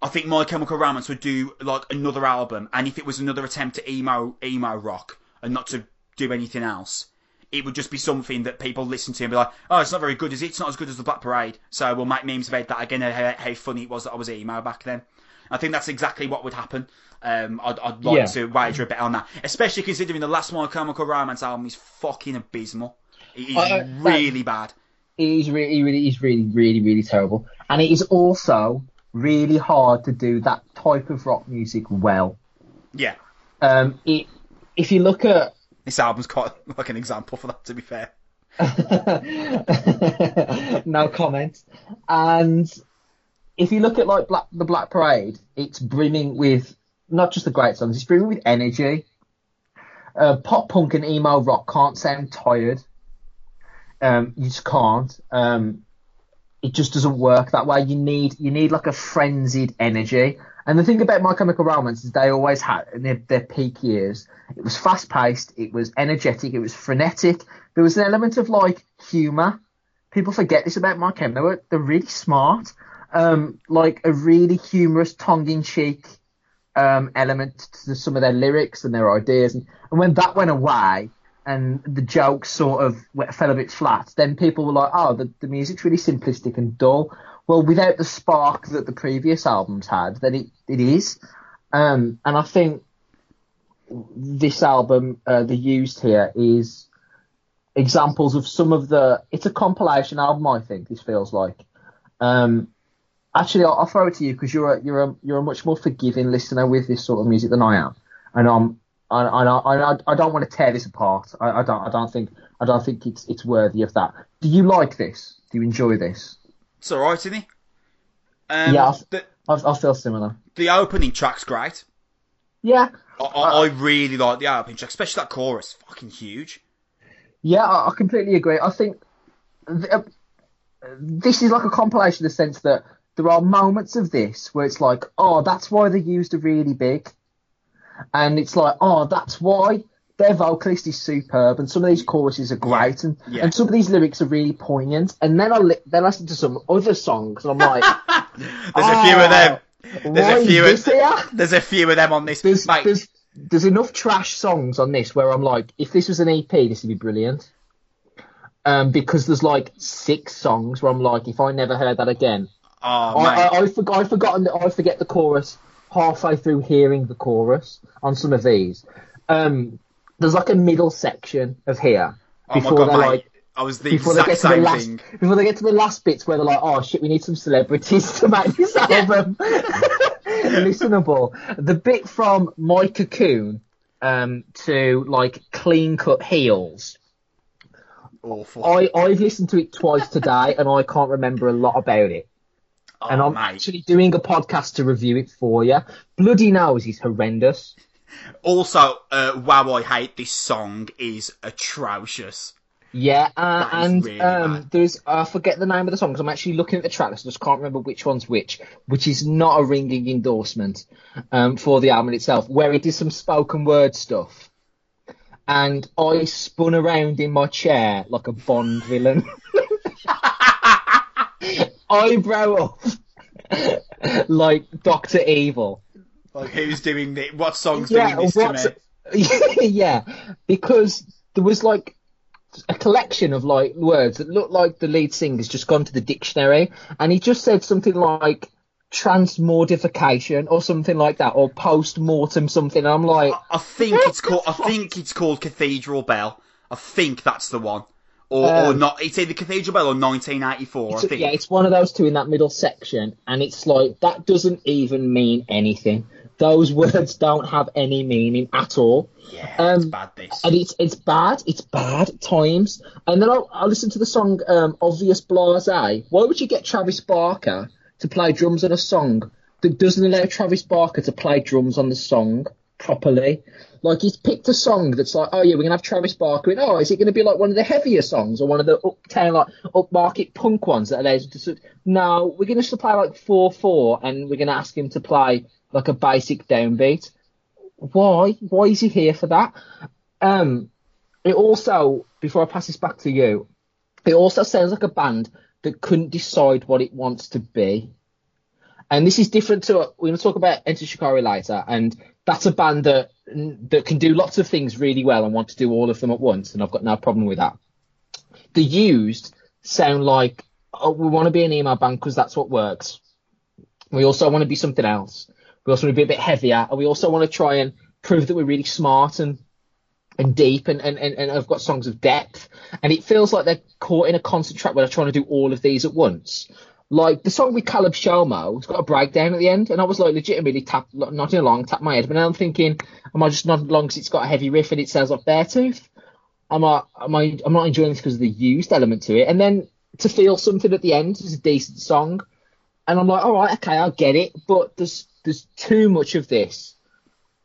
I think My Chemical Romance would do like another album, and if it was another attempt at emo emo rock and not to do anything else, it would just be something that people listen to and be like, "Oh, it's not very good, is it? It's not as good as the Black Parade." So we'll make memes about that again. and How, how funny it was that I was emo back then. I think that's exactly what would happen. Um, I'd, I'd like Yeah. to wager a bit on that, especially considering the last My Chemical Romance album is fucking abysmal. It is Uh, uh, really bad. It is really, really, is really, really, really terrible. And it is also really hard to do that type of rock music well. Yeah, Um, it, if you look at this album's quite like an example for that. To be fair. no comment. And if you look at like Black, the Black Parade, it's brimming with not just the great songs. It's brimming with energy. Uh, pop punk and emo rock can't sound tired. Um, you just can't. Um, it just doesn't work that way. You need you need like a frenzied energy. And the thing about My Chemical Romance is they always had in their, their peak years. It was fast paced. It was energetic. It was frenetic. There was an element of like humor. People forget this about My Chem. They were they're really smart. Um, like a really humorous, tongue in cheek um, element to some of their lyrics and their ideas. And, and when that went away, and the jokes sort of fell a bit flat, then people were like, oh, the, the music's really simplistic and dull. Well, without the spark that the previous albums had, then it, it is. Um, and I think this album, uh, the used here, is examples of some of the. It's a compilation album, I think. This feels like. Um, actually, I'll, I'll, throw it to you because you're a you're a you're a much more forgiving listener with this sort of music than I am, and I'm I, I, I, I don't want to tear this apart. I, I don't I don't think I don't think it's it's worthy of that. Do you like this? Do you enjoy this? It's alright, isn't it? Um, yeah, I, the, I, I feel similar. The opening track's great. Yeah, I, I, I really like the opening track, especially that chorus. Fucking huge. Yeah, I, I completely agree. I think th- uh, this is like a compilation in the sense that there are moments of this where it's like, oh, that's why they used a really big and it's like, oh, that's why their vocalist is superb, and some of these choruses are great, and, yeah. and some of these lyrics are really poignant. And then I li- then I listen to some other songs, and I'm like, there's oh, a few of them. There's a few. Of, there's a few of them on this. There's, there's, there's enough trash songs on this where I'm like, if this was an EP, this would be brilliant. Um, because there's like six songs where I'm like, if I never heard that again, oh, I, I, I, forgot, I've forgotten, I forget the chorus halfway through hearing the chorus on some of these. Um, there's like a middle section of here before oh God, they're mate. like. I was the before exact they get to the last, thing. Before they get to the last bits where they're like, oh shit, we need some celebrities to make this album listenable. The bit from My Cocoon um, to like Clean Cut Heals. Awful. I, I've listened to it twice today and I can't remember a lot about it. Oh, and I'm mate. actually doing a podcast to review it for you. Bloody Nose is horrendous. Also, uh, Wow I Hate This Song is atrocious. Yeah, uh, and really um, there's I forget the name of the song because I'm actually looking at the track list. I just can't remember which one's which. Which is not a ringing endorsement um, for the album itself, where it is some spoken word stuff. And I spun around in my chair like a Bond villain. eyebrow up like Doctor Evil. Like who's doing the what song's yeah, doing this to me? yeah, because there was like a collection of like words that looked like the lead singer's just gone to the dictionary and he just said something like transmordification or something like that or post mortem something. I'm like, I, I think it's called. I think it's called Cathedral Bell. I think that's the one or, um, or not. It's either Cathedral Bell or 1984. I think. Yeah, it's one of those two in that middle section, and it's like that doesn't even mean anything. Those words don't have any meaning at all. Yeah, um, it's bad. This and it's it's bad. It's bad at times. And then I'll, I'll listen to the song um, "Obvious Blase." Why would you get Travis Barker to play drums on a song that doesn't allow Travis Barker to play drums on the song properly? Like he's picked a song that's like, oh yeah, we're gonna have Travis Barker in. Oh, is it gonna be like one of the heavier songs or one of the uptown like upmarket punk ones that allows to? No, we're gonna just play like four four, and we're gonna ask him to play like a basic downbeat. Why? Why is he here for that? Um, it also, before I pass this back to you, it also sounds like a band that couldn't decide what it wants to be. And this is different to we're going to talk about Enter Shikari later, and that's a band that that can do lots of things really well and want to do all of them at once, and I've got no problem with that. The used sound like oh, we want to be an emo band because that's what works. We also want to be something else. We also want to be a bit heavier, and we also want to try and prove that we're really smart and and deep and, and, and, and I've got songs of depth. And it feels like they're caught in a constant trap where they're trying to do all of these at once. Like the song with Caleb Shomo, it's got a breakdown at the end, and I was like legitimately tap, nodding along, tap my head, but now I'm thinking, am I just nodding along because it's got a heavy riff and it sounds like Beartooth? Am I, am I, I'm not enjoying this because of the used element to it, and then to feel something at the end is a decent song, and I'm like, all right, okay, I get it, but there's there's too much of this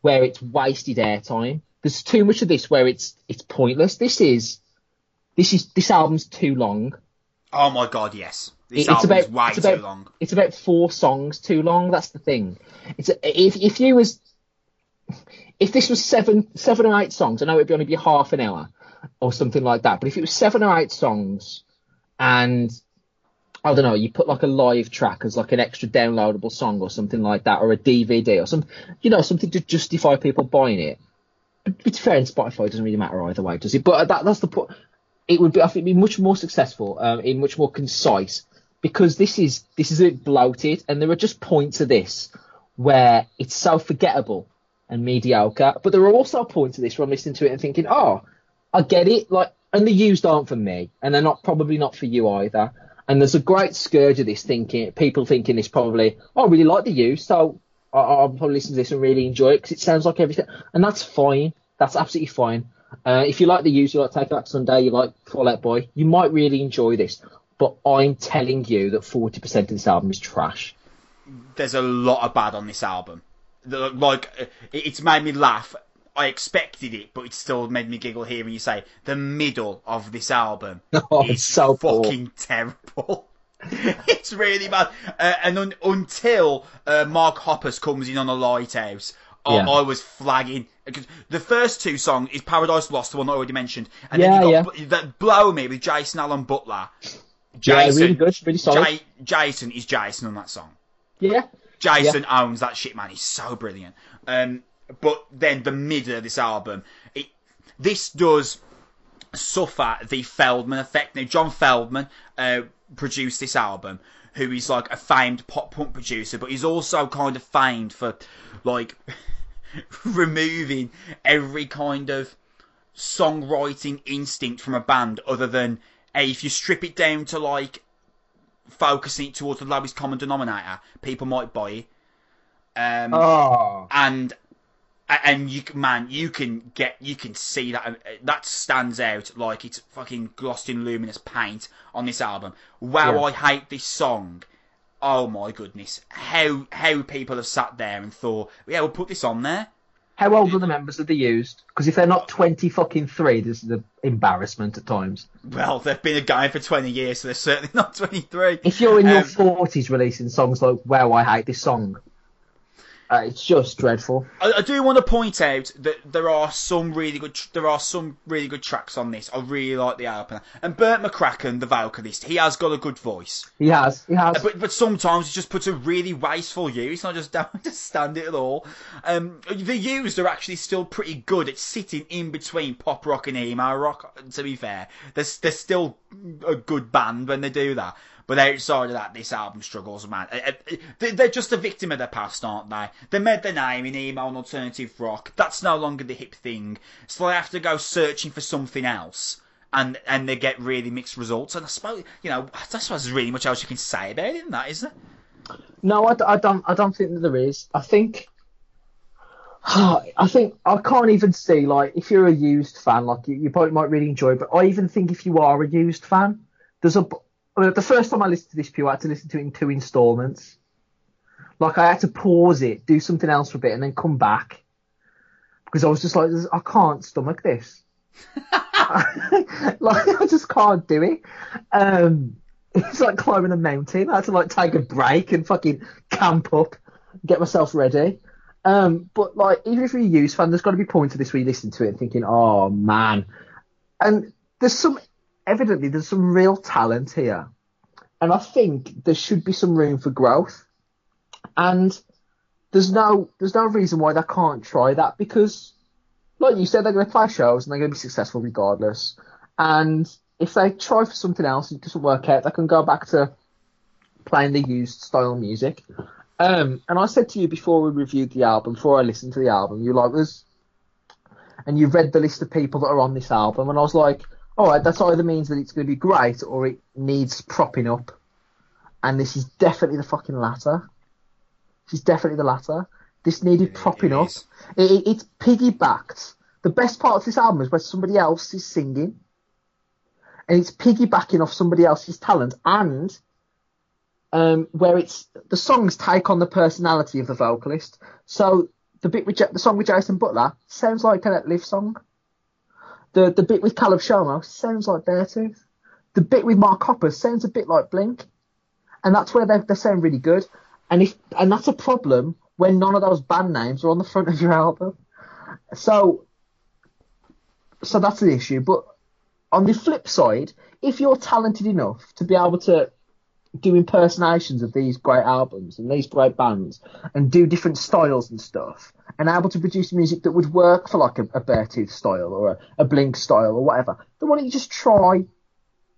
where it's wasted airtime. There's too much of this where it's it's pointless. This is this is this album's too long. Oh my god, yes. This It's about- way it's about- too long. It's about four songs too long. That's the thing. It's a, if if you was if this was seven seven or eight songs, I know it'd only be half an hour or something like that. But if it was seven or eight songs, and I don't know, you put like a live track as like an extra downloadable song or something like that, or a DVD or some, you know, something to justify people buying it. But it's fair, and Spotify it doesn't really matter either way, does it? But that that's the point. It would be, I think, be much more successful, um, in much more concise, because this is this is a bit bloated, and there are just points of this where it's so forgettable and mediocre. But there are also points of this where I'm listening to it and thinking, oh, I get it. Like, and the used aren't for me, and they're not probably not for you either. And there's a great scourge of this thinking, people thinking this probably, oh, I really like the used, so I- I'll probably listen to this and really enjoy it because it sounds like everything, and that's fine. That's absolutely fine. Uh, if you like the used, you like Take Back Sunday, you like Fall Out Boy, you might really enjoy this. But I'm telling you that 40% of this album is trash. There's a lot of bad on this album. Like, it's made me laugh. I expected it, but it still made me giggle hearing you say the middle of this album Oh, is it's so poor. fucking terrible. it's really bad. Uh, and un- until uh, Mark Hoppus comes in on a lighthouse, I, Yeah. I was flagging. Because the first two songs is Paradise Lost, the one I already mentioned, and Yeah, then you got Bl- that Blow Me with Jason Aalon Butler. Yeah, really good, really solid. Jay- Jason is Jason on that song. Yeah. Jason owns that shit, man. He's so brilliant. Um, but then the middle of this album, it, this does suffer the Feldmann effect. Now, John Feldmann uh, produced this album, who is like a famed pop punk producer, but he's also kind of famed for like removing every kind of songwriting instinct from a band, other than if you strip it down to like focusing it towards the lowest common denominator, people might buy it. Um, Oh. and and you man, you can get you can see that uh, that stands out like it's fucking glossed in luminous paint on this album. Wow, Yeah. I hate this song. Oh my goodness, how how people have sat there and thought, yeah, we'll put this on there. How old are the members of the used? Because if they're not 20 fucking three, this is an embarrassment at times. Well, they've been a guy for twenty years, so they're certainly not twenty three. If you're in your Um, 40s releasing songs like Wow, I Hate This Song, uh, it's just dreadful. I, I do want to point out that there are some really good tr- there are some really good tracks on this. I really like the opener And Bert McCracken, the vocalist, he has got a good voice. He has, he has. But but sometimes he just puts a really wasteful use. I just don't understand it at all. Um, the used are actually still pretty good at sitting in between pop rock and emo rock. To be fair, they're they're still a good band when they do that. But outside of that, this album struggles, man. Uh, uh, they- They're just a victim of their past, aren't they? They made their name in emo and alternative rock. That's no longer the hip thing. So they have to go searching for something else. And and they get really mixed results. And I suppose, you know, I suppose there's really much else you can say about it than that, is there? No, I, I don't. I don't think that there is. I think. I think I can't even see like if you're a used fan, like you, you probably might really enjoy. it, But I even think if you are a used fan, there's a. I mean, the first time I listened to this pew, I had to listen to it in two installments. Like I had to pause it, do something else for a bit, and then come back because I was just like, I can't stomach this. like I just can't do it. Um, it's like climbing a mountain. I had to like take a break and fucking camp up, get myself ready. Um, but like, even if you're a fan, there's got to be points of this where you listen to it and thinking, oh man. And there's some, evidently, there's some real talent here. And I think there should be some room for growth. And there's no, there's no reason why they can't try that because, like you said, they're to play shows and they're to be successful regardless. And if they try for something else and it doesn't work out, they can go back to playing the used style music. Um, and I said to you before we reviewed the album, before I listened to the album, you like this, and you read the list of people that are on this album, and I was like, all right, that either means that it's going to be great or it needs propping up, and this is definitely the fucking latter. This is definitely the latter. This needed propping it up. It, it, it's piggybacked. The best part of this album is where somebody else is singing, and it's piggybacking off somebody else's talent, and um, where it's the songs take on the personality of the vocalist. So the bit with the song with Jason Butler sounds like a Live song. The the bit with Caleb Shomo sounds like Beartooth. The bit with Mark Hoppus sounds a bit like Blink, and that's where they they sound really good. And if and that's a problem when none of those band names are on the front of your album. So so that's the issue. But on the flip side, if you're talented enough to be able to do impersonations of these great albums and these great bands and do different styles and stuff and able to produce music that would work for like a, a Beartooth style or a, a Blink style or whatever, then why don't you just try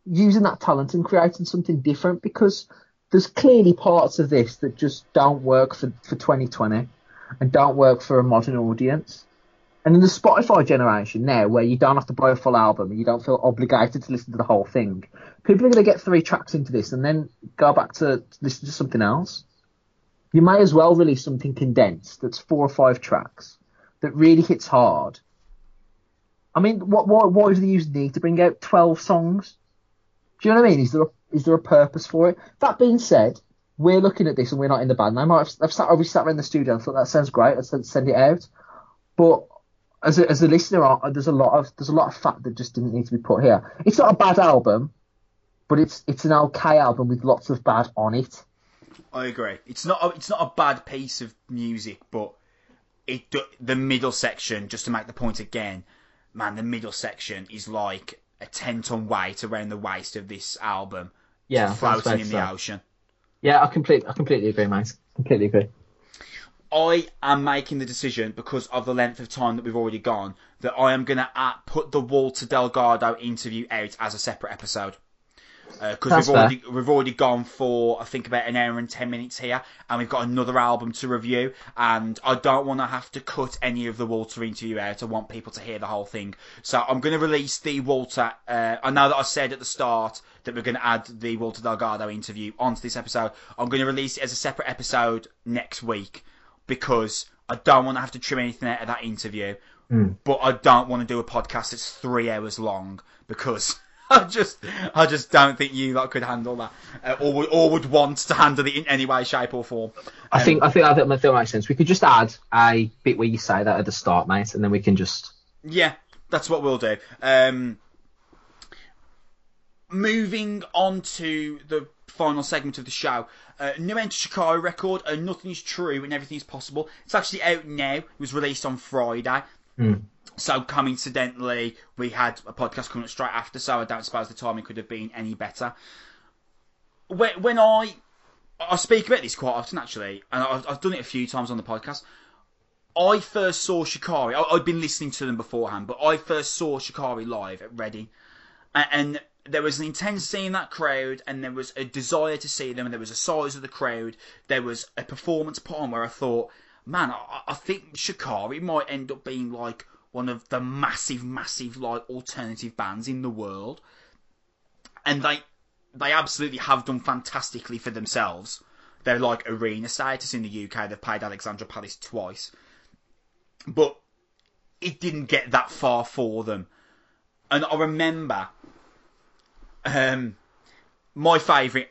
using that talent and creating something different because there's clearly parts of this that just don't work for, for 2020 and don't work for a modern audience. And in the Spotify generation now, where you don't have to buy a full album and you don't feel obligated to listen to the whole thing, people are going to get three tracks into this and then go back to listen to something else. You may as well release something condensed that's four or five tracks that really hits hard. I mean, what, why, why do they use need to bring out 12 songs? Do you know what I mean? Is there a, is there a purpose for it? That being said, we're looking at this and we're not in the band. I might have, I've sat, I've sat around the studio and thought that sounds great. Let's send it out. But as a, as a listener, there's a lot of there's a lot of fat that just didn't need to be put here. It's not a bad album, but it's it's an okay album with lots of bad on it. I agree. It's not a, it's not a bad piece of music, but it the middle section. Just to make the point again, man, the middle section is like a ten ton weight around the waist of this album, Yeah, floating in the say. ocean. Yeah, I completely I completely agree, mate. Completely agree. I am making the decision because of the length of time that we've already gone that I am going to uh, put the Walter Delgado interview out as a separate episode. Because That's we've already we've already gone for I think about an hour and ten minutes here, and we've got another album to review, and I don't want to have to cut any of the Walter interview out. I want people to hear the whole thing, so I'm going to release the Walter. Uh, I know that I said at the start that we're going to add the Walter Delgado interview onto this episode. I'm going to release it as a separate episode next week because I don't want to have to trim anything out of that interview. But I don't want to do a podcast that's three hours long because I just I just don't think you lot could handle that, uh, or would or would want to handle it in any way, shape, or form. I think I think I think that that makes sense. We could just add a bit where you say that at the start, mate, and then we can just Yeah, that's what we'll do. Um, moving on to the final segment of the show. Uh, new Enter Shikari record, uh, Nothing is True and Everything is Possible. It's actually out now. It was released on Friday. So coincidentally, we had a podcast coming up straight after, so I don't suppose the timing could have been any better. When, when I I speak about this quite often actually, and I've, I've done it a few times on the podcast. I first saw Shikari. I, I'd been listening to them beforehand, but I first saw Shikari live at Reading, and, and there was an intensity in that crowd, and there was a desire to see them, and there was a size of the crowd. There was a performance put on where I thought, man, I, I think Shikari might end up being like one of the massive, massive like alternative bands in the world, and they they absolutely have done fantastically for themselves. They're like arena status in the UK. They've played Alexandra Palace twice, but it didn't get that far for them. And I remember, um, my favourite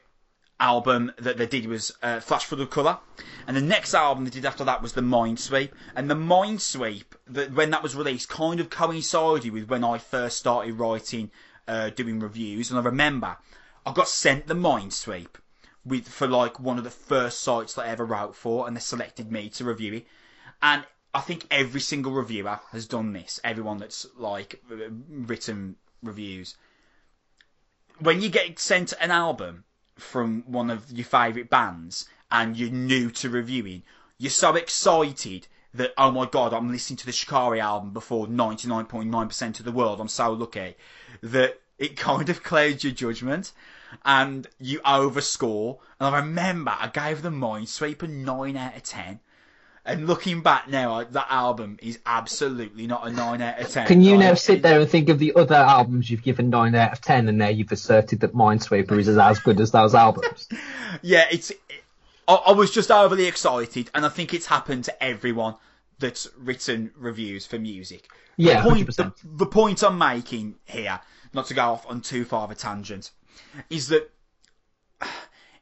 album that they did was uh, Flash Flood of Colour, and the next album they did after that was the Mindsweep. And the Mindsweep, that when that was released, kind of coincided with when I first started writing, uh, doing reviews. And I remember I got sent the Mindsweep with for like one of the first sites that I ever wrote for, and they selected me to review it. And I think every single reviewer has done this. Everyone that's like written reviews. When you get sent an album from one of your favourite bands and you're new to reviewing, you're so excited that oh my god, I'm listening to the Shikari album before 99.9% of the world. I'm so lucky that it kind of clouds your judgment and you overscore. And I remember I gave the Mindsweep a 9 out of 10. And looking back now, that album is absolutely not a 9 out of 10. Can you Like, now sit there and think of the other albums you've given nine out of ten, and now you've asserted that Minesweeper is as, good as those albums? Yeah, it's. I, I was just overly excited, and I think it's happened to everyone that's written reviews for music. Yeah, the point, 100%. the, the point I'm making here, not to go off on too far of a tangent, is that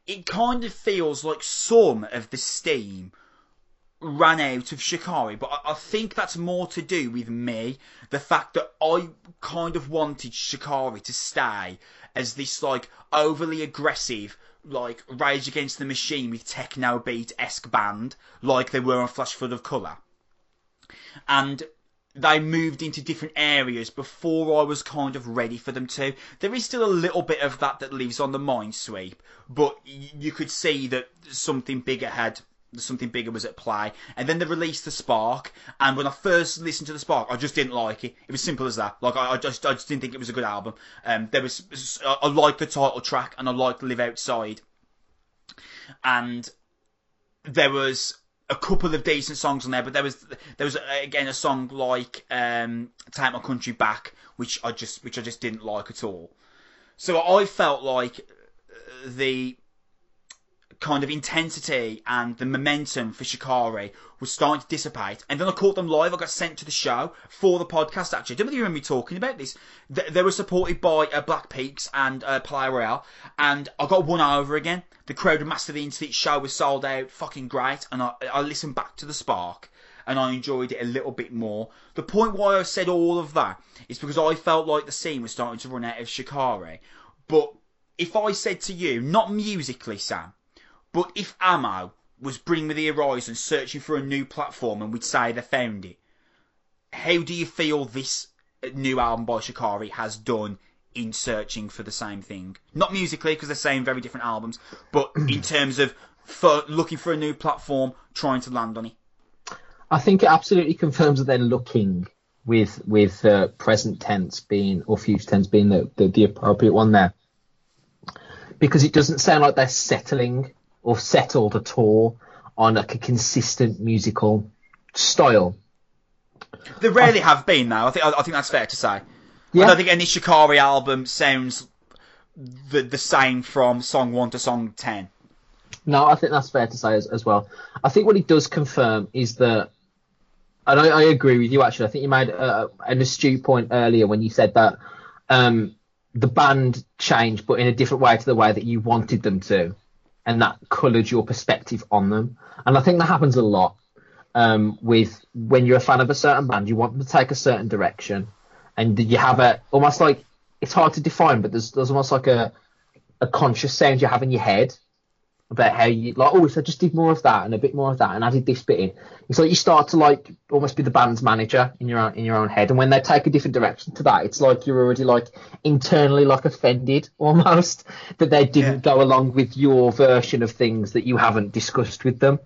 it kind of feels like some of the steam ran out of Shikari, but I, I think that's more to do with me. The fact that I kind of wanted Shikari to stay as this like overly aggressive, like Rage Against the Machine with techno beat esque band, like they were on Flash Flood of Colour. And they moved into different areas before I was kind of ready for them to. There is still a little bit of that that lives on the Mindsweep, but you could see that something bigger had something bigger was at play. And then they released the Spark, and when I first listened to the Spark, I just didn't like it. It was simple as that. Like I, I just, I just didn't think it was a good album. Um, there was, I, I liked the title track, and I liked Live Outside, and there was a couple of decent songs on there, but there was there was again a song like um, "Take My Country Back," which I just which I just didn't like at all. So I felt like the kind of intensity and the momentum for Shikari was starting to dissipate. And then I caught them live. I got sent to the show for the podcast, actually. I don't know if you remember me talking about this. They were supported by uh, Black Peaks and uh, Palais. And I got won over again. The crowd massively into the show was sold out. Fucking great. And I, I listened back to the Spark and I enjoyed it a little bit more. The point why I said all of that is because I felt like the scene was starting to run out of Shikari. But if I said to you, not musically, Sam, but if Amo was Bring Me the Horizon searching for a new platform and we'd say they found it, how do you feel this new album by Shikari has done in searching for the same thing? Not musically, because they're saying very different albums, but in terms of for looking for a new platform, trying to land on it. I think it absolutely confirms that they're looking with with uh, present tense being or future tense being the, the, the appropriate one there because it doesn't sound like they're settling or settled at all on like a consistent musical style. They rarely I, have been though. I think I, think that's fair to say. Yeah. I don't think any Shikari album sounds the the same from song one to song ten. No, I think that's fair to say as, as well. I think what it does confirm is that, and I, I agree with you actually. I think you made a, an astute point earlier when you said that um, the band changed, but in a different way to the way that you wanted them to and that coloured your perspective on them. And I think that happens a lot um, with when you're a fan of a certain band, you want them to take a certain direction, and you have a almost like it's hard to define, but there's there's almost like a a conscious sound you have in your head about how you like oh so I just did more of that and a bit more of that and added this bit in. It's like you start to like almost be the band's manager in your own in your own head. And when they take a different direction to that, it's like you're already like internally like offended almost that they didn't yeah. go along with your version of things that you haven't discussed with them.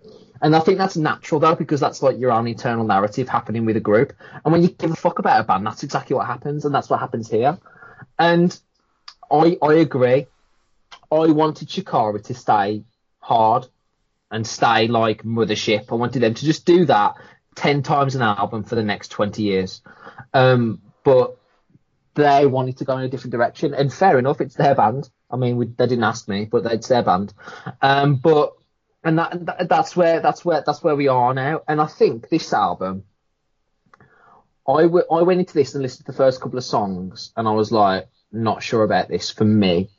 And I think that's natural though, because that's like your own internal narrative happening with a group. And when you give a fuck about a band, that's exactly what happens, and that's what happens here. And I I agree. I wanted Shikari to stay hard and stay like Mothership. I wanted them to just do that ten times an album for the next twenty years. Um, but they wanted to go in a different direction, and fair enough, it's their band. I mean, we, they didn't ask me, but it's their band. Um, but and that, that, that's where that's where that's where we are now. And I think this album, I, w- I went into this and listened to the first couple of songs, and I was like, not sure about this for me.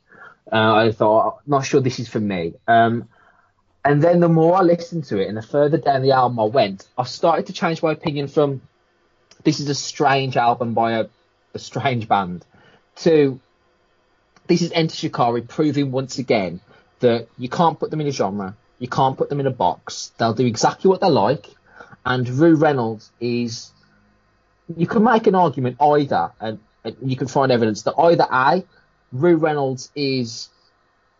Uh, I thought, not sure this is for me. Um, and then the more I listened to it and the further down the album I went, I started to change my opinion from this is a strange album by a, a strange band to this is Enter Shikari proving once again that you can't put them in a genre, you can't put them in a box. They'll do exactly what they like. And Rou Reynolds is, you can make an argument either, and, and you can find evidence that either A, Rou Reynolds is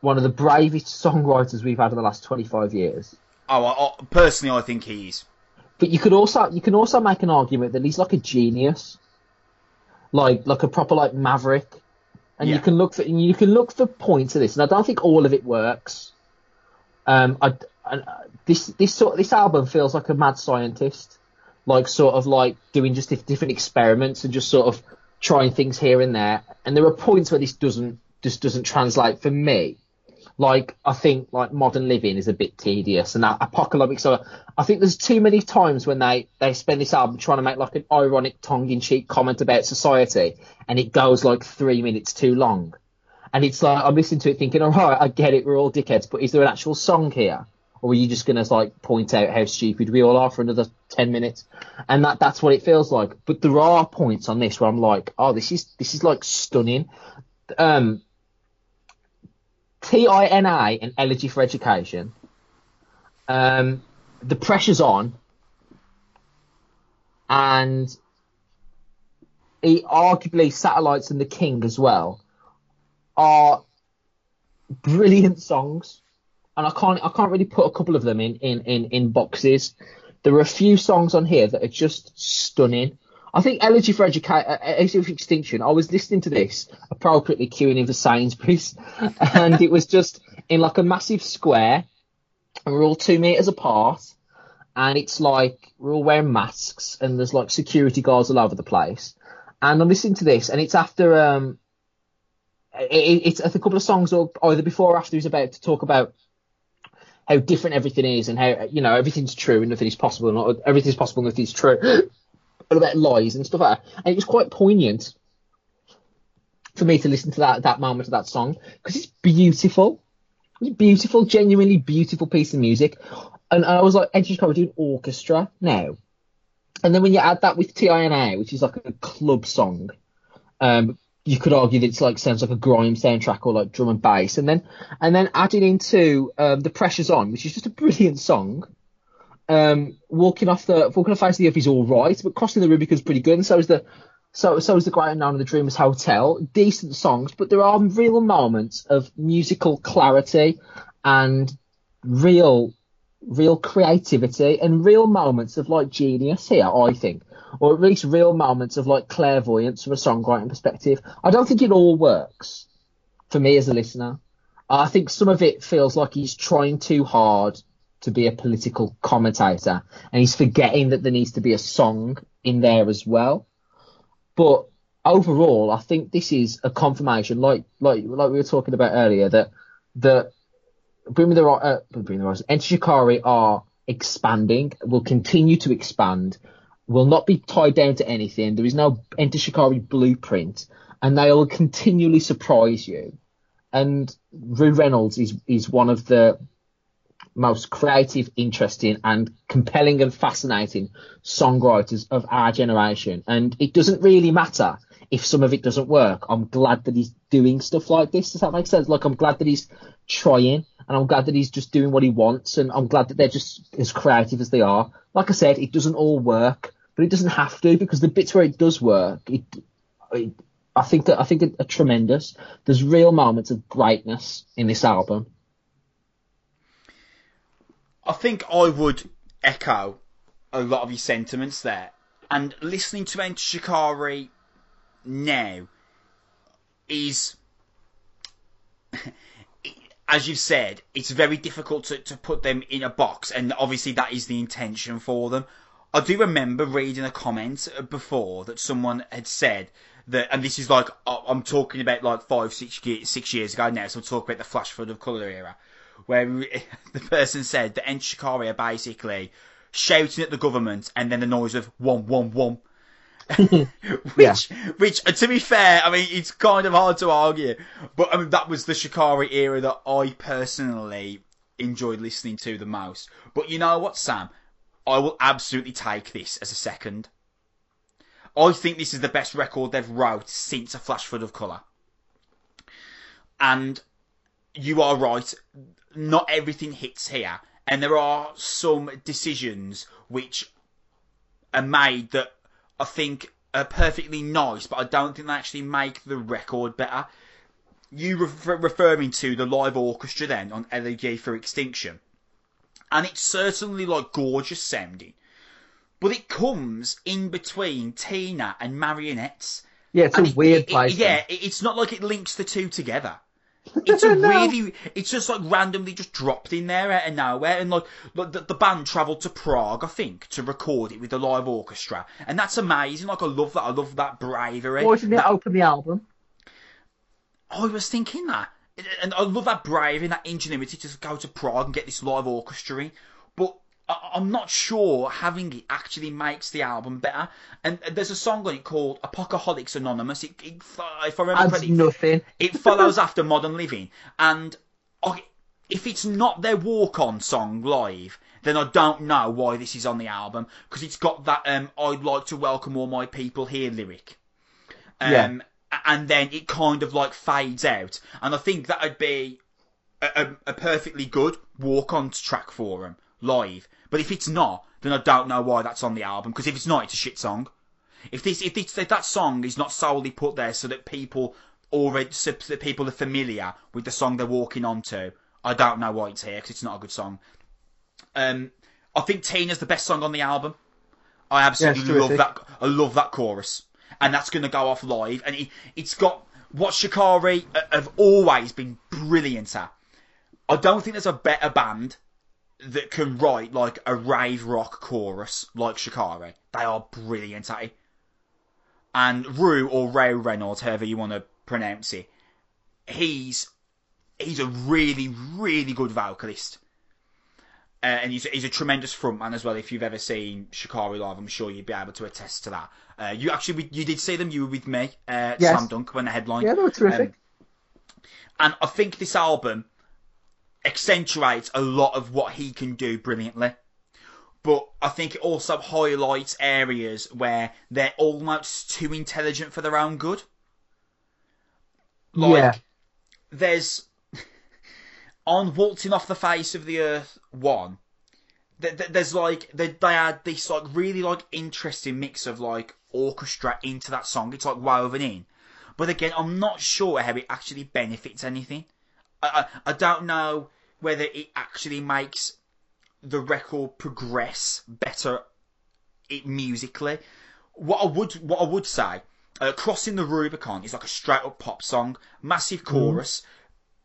one of the bravest songwriters we've had in the last 25 years. Oh, I, personally, I think he's. But you could also you can also make an argument that he's like a genius, like like a proper like maverick, and yeah. you can look for you can look for points of this. And I don't think all of it works. Um, I, I this this sort this album feels like a mad scientist, like sort of like doing just different experiments and just sort of trying things here and there. And there are points where this doesn't just doesn't translate for me like I think like modern living is a bit tedious and that apocalyptic so I think there's too many times when they they spend this album trying to make like an ironic tongue-in-cheek comment about society and it goes like three minutes too long and it's like I'm listening to it thinking all right I get it we're all dickheads but is there an actual song here or are you just to like point out how stupid we all are for another 10 minutes? And that, that's what it feels like. But there are points on this where I'm like, oh, this is, this is like stunning. Um, TINA and Elegy for Education. Um, the pressure's on. And he, arguably Satellites and the King as well are brilliant songs and I can't I can't really put a couple of them in in in, in boxes. There are a few songs on here that are just stunning. I think Elegy for Education, uh, Elegy for Extinction. I was listening to this appropriately queuing in for Sainsbury's, and it was just in like a massive square, and we're all two meters apart, and it's like we're all wearing masks, and there's like security guards all over the place. And I'm listening to this, and it's after um, it, it's a couple of songs or either before or after he's about to talk about how different everything is and how you know everything's true and nothing is possible and everything's possible and nothing's true and about lies and stuff like that. And it was quite poignant for me to listen to that that moment of that song because it's beautiful. It's beautiful genuinely beautiful piece of music. And, I was like Edge's probably doing orchestra now. And then when you add that with TINA which is like a club song um, you could argue that it's like sounds like a grime soundtrack or like drum and bass, and then and then adding into um, the pressure's on, which is just a brilliant song. Um, walking off the walking off the face of the earth all right, but crossing the Rubicon is pretty good, and so is the so so is the Great Unknown in the Dreamers Hotel. Decent songs, but there are real moments of musical clarity and real real creativity and real moments of like genius here. I think or at least real moments of like clairvoyance from a songwriting perspective. I don't think it all works for me as a listener. I think some of it feels like he's trying too hard to be a political commentator and he's forgetting that there needs to be a song in there as well. But overall, I think this is a confirmation, like like like we were talking about earlier, that that Bring Me the uh, Bring the right, Enter Shikari are expanding, will continue to expand, will not be tied down to anything. There is no Enter Shikari blueprint, and they will continually surprise you. And Rou Reynolds is is one of the most creative, interesting, and compelling and fascinating songwriters of our generation. And it doesn't really matter if some of it doesn't work. I'm glad that he's doing stuff like this. Does that make sense? Like I'm glad that he's trying, and I'm glad that he's just doing what he wants, and I'm glad that they're just as creative as they are. Like I said, it doesn't all work, but it doesn't have to because the bits where it does work, it, it I think that I think are, are tremendous. There's real moments of greatness in this album. I think I would echo a lot of your sentiments there. And listening to Enter Shikari now is, as you've said, it's very difficult to, to put them in a box, and obviously that is the intention for them. I do remember reading a comment before that someone had said that, and this is like I'm talking about like five, six, six years ago now, so I'm talking about the flash flood of colour era, where the person said that Enter Shikari are basically shouting at the government and then the noise of one, one, one. which, yeah. which, uh, to be fair, I mean, it's kind of hard to argue, but I mean, that was the Shikari era that I personally enjoyed listening to the most. But you know what, Sam? I will absolutely take this as a second. I think this is the best record they've wrote since A Flash Flood of Colour. And you are right, not everything hits here. And there are some decisions which are made that I think are perfectly nice, but I don't think they actually make the record better. You refer- referring to the live orchestra then on Elegy for Extinction and it's certainly like gorgeous sounding, but it comes in between Tina and marionettes. Yeah, it's a it, weird it, place. yeah, it's not like it links the two together. It's a no. really, it's just like randomly just dropped in there out of nowhere, and like, like the, the band travelled to Prague, I think, to record it with the live orchestra, and that's amazing. Like I love that. I love that bravery. Why didn't it open the album? I was thinking that and I love that bravery and that ingenuity to go to Prague and get this live orchestra in. But I, am not sure having it actually makes the album better. And there's a song on it called Apocaholics Anonymous. It, it, if I remember correctly, nothing. it follows after Modern Living, and if it's not their walk on song live, then I don't know why this is on the album because it's got that um, I'd like to welcome all my people here lyric. Um, Yeah. And then it kind of like fades out, and I think that would be a, a, a perfectly good walk on track for them live. But if it's not, then I don't know why that's on the album because if it's not, it's a shit song. If this, if, this, if that song is not solely put there so that people already, so that people are familiar with the song they're walking onto, I don't know why it's here because it's not a good song. Um, I think Tina's the best song on the album. I absolutely Yes, love that. I love that chorus, and that's going to go off live. And it, it's got what Shikari uh, have always been brilliant at. I don't think there's a better band that can write like a rave rock chorus like Shikari. They are brilliant at it. And Rue or Ray Reynolds, however you want to pronounce it, he's he's a really really good vocalist. Uh, and he's, he's a tremendous frontman as well. If you've ever seen Shikari live, I'm sure you'd be able to attest to that. Uh, you actually you did see them. You were with me, uh, Yes. Slam Dunk, when the headline. Yeah, they were terrific. Um, and I think this album accentuates a lot of what he can do brilliantly. But I think it also highlights areas where they're almost too intelligent for their own good. Like, yeah, there's on waltzing off the face of the earth one th- th- there's like they, they had this like really like interesting mix of like orchestra into that song it's like woven in but again i'm not sure how it actually benefits anything i i, I don't know whether it actually makes the record progress better it musically what i would what i would say uh, crossing the rubicon is like a straight up pop song massive chorus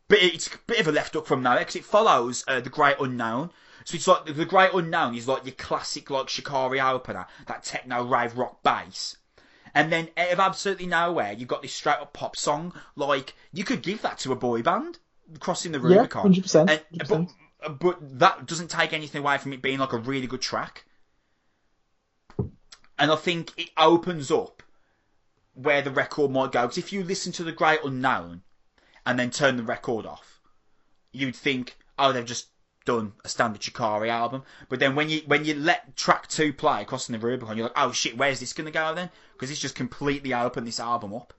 but it's a bit of a left up from nowhere because it follows uh, the Great Unknown. So it's like the Great Unknown is like your classic like Shikari opener, that techno rave rock bass. And then out of absolutely nowhere, you've got this straight up pop song. Like you could give that to a boy band, crossing the Yeah, Rubicon. 100%, 100%. But, but that doesn't take anything away from it being like a really good track. And I think it opens up where the record might go. Because if you listen to the Great Unknown and then turn the record off, you'd think, oh, they've just done a standard Shikari album. But then when you when you let track two play crossing the Rubicon, you're like, oh shit, where's this gonna go then? Because it's just completely opened this album up.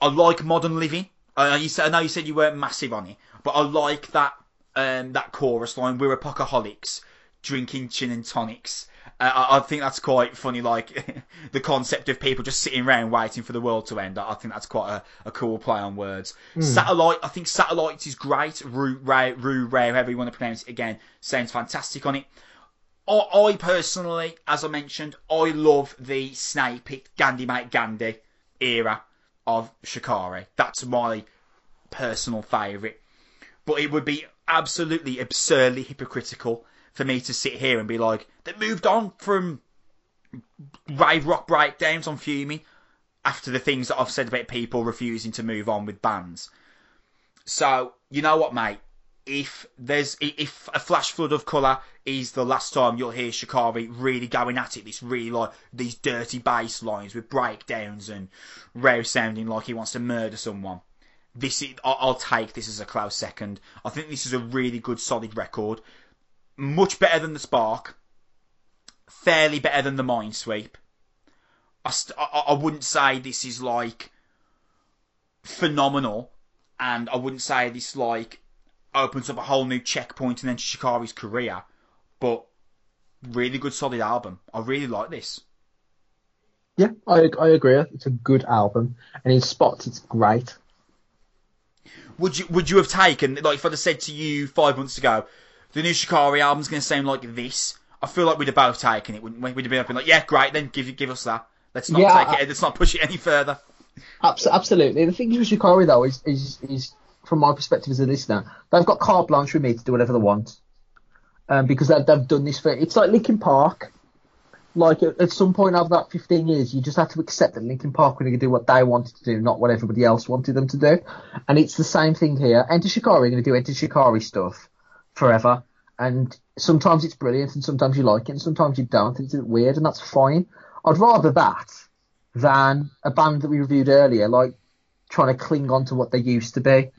I like Modern Living. Uh, you said, I know you said you weren't massive on it, but I like that um, that chorus line. We're apocaholics, drinking gin and tonics. Uh, I, I think that's quite funny. Like the concept of people just sitting around waiting for the world to end. I, I think that's quite a, a cool play on words. Satellite. I think satellites is great. Rue, Ray, Rue, Ray, however you want to pronounce it again, sounds fantastic on it. I, I personally, as I mentioned, I love the Snake Pit Gandhi Mate Gandhi era of Shikari. That's my personal favourite. But it would be absolutely absurdly hypocritical for me to sit here and be like, they moved on from rave rock breakdowns on Fumi after the things that I've said about people refusing to move on with bands. So, you know what, mate? If there's if a flash flood of colour is the last time you'll hear Shikari really going at it, this really like these dirty bass lines with breakdowns and Rare sounding like he wants to murder someone. This is, I'll take this as a close second. I think this is a really good, solid record. Much better than the Spark. Fairly better than the Mindsweep. I, st- I, I wouldn't say this is like phenomenal, and I wouldn't say this like opens up a whole new checkpoint and then Shikari's career, but really good, solid album. I really like this. yeah, I I agree. It's a good album, and in spots it's great. Would you would you have taken like if I'd have said to you five months ago, the new Shikari album's going to sound like this? I feel like we'd have both taken it, wouldn't we? We'd have been up and like, yeah, great, then give give us that. Let's not Yeah, take it. Let's not push it any further. Absolutely. The thing with Shikari though is, is is from my perspective as a listener, they've got carte blanche with me to do whatever they want, um, because they've, they've done this for. It's like Linkin Park. Like at, at some point over that 15 years, you just have to accept that Linkin Park were going to do what they wanted to do, not what everybody else wanted them to do. And it's the same thing here. Enter Shikari are going to do Enter Shikari stuff forever. And sometimes it's brilliant, and sometimes you like it, and sometimes you don't. It's weird, and that's fine. I'd rather that than a band that we reviewed earlier, like trying to cling on to what they used to be.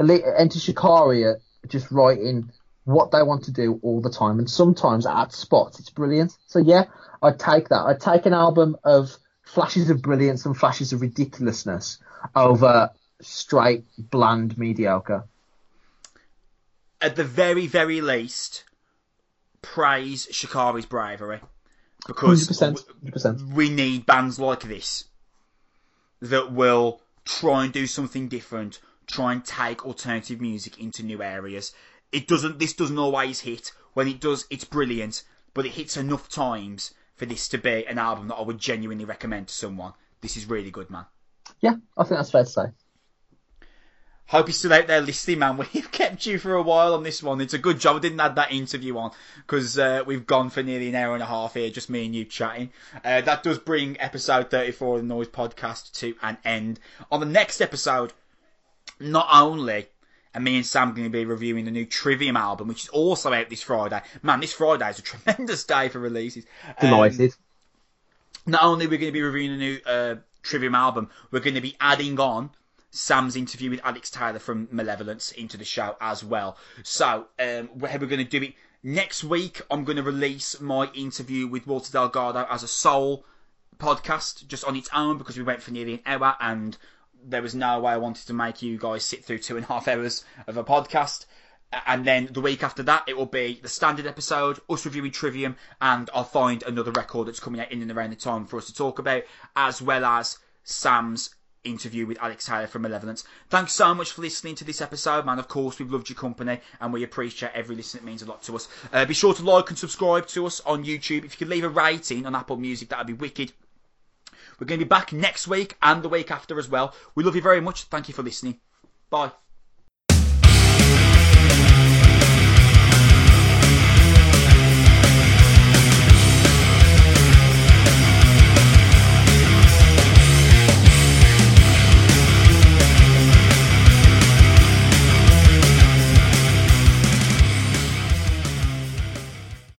Enter Shikari just writing what they want to do all the time, and sometimes at spots it's brilliant. So yeah, I'd take that. I'd take an album of flashes of brilliance and flashes of ridiculousness over straight bland mediocre. At the very, very least, praise Shikari's bravery because 100%, 100%. we need bands like this that will try and do something different, try and take alternative music into new areas. It doesn't. This doesn't always hit. When it does, it's brilliant, but it hits enough times for this to be an album that I would genuinely recommend to someone. This is really good, man. Yeah, I think that's fair to say. Hope you're still out there listening, man. We've kept you for a while on this one. It's a good job I didn't add that interview on because uh, we've gone for nearly an hour and a half here, just me and you chatting. Uh, that does bring episode 34 of the Noise Podcast to an end. On the next episode, not only are me and Sam going to be reviewing the new Trivium album, which is also out this Friday. Man, this Friday is a tremendous day for releases. Um, not only are we going to be reviewing the new uh, Trivium album, we're going to be adding on Sam's interview with Alex Taylor from Malevolence into the show as well. So, um, we're, we're going to do it next week. I'm going to release my interview with Walter Delgado as a sole podcast, just on its own, because we went for nearly an hour and there was no way I wanted to make you guys sit through two and a half hours of a podcast. And then the week after that, it will be the standard episode, us reviewing Trivium, and I'll find another record that's coming out in and around the time for us to talk about, as well as Sam's interview with Alex Taylor from Malevolence. Thanks so much for listening to this episode, man. Of course, we've loved your company and we appreciate every listen. It means a lot to us. Uh, be sure to like and subscribe to us on YouTube. If you could leave a rating on Apple Music, that would be wicked. We're going to be back next week and the week after as well. We love you very much. Thank you for listening. Bye.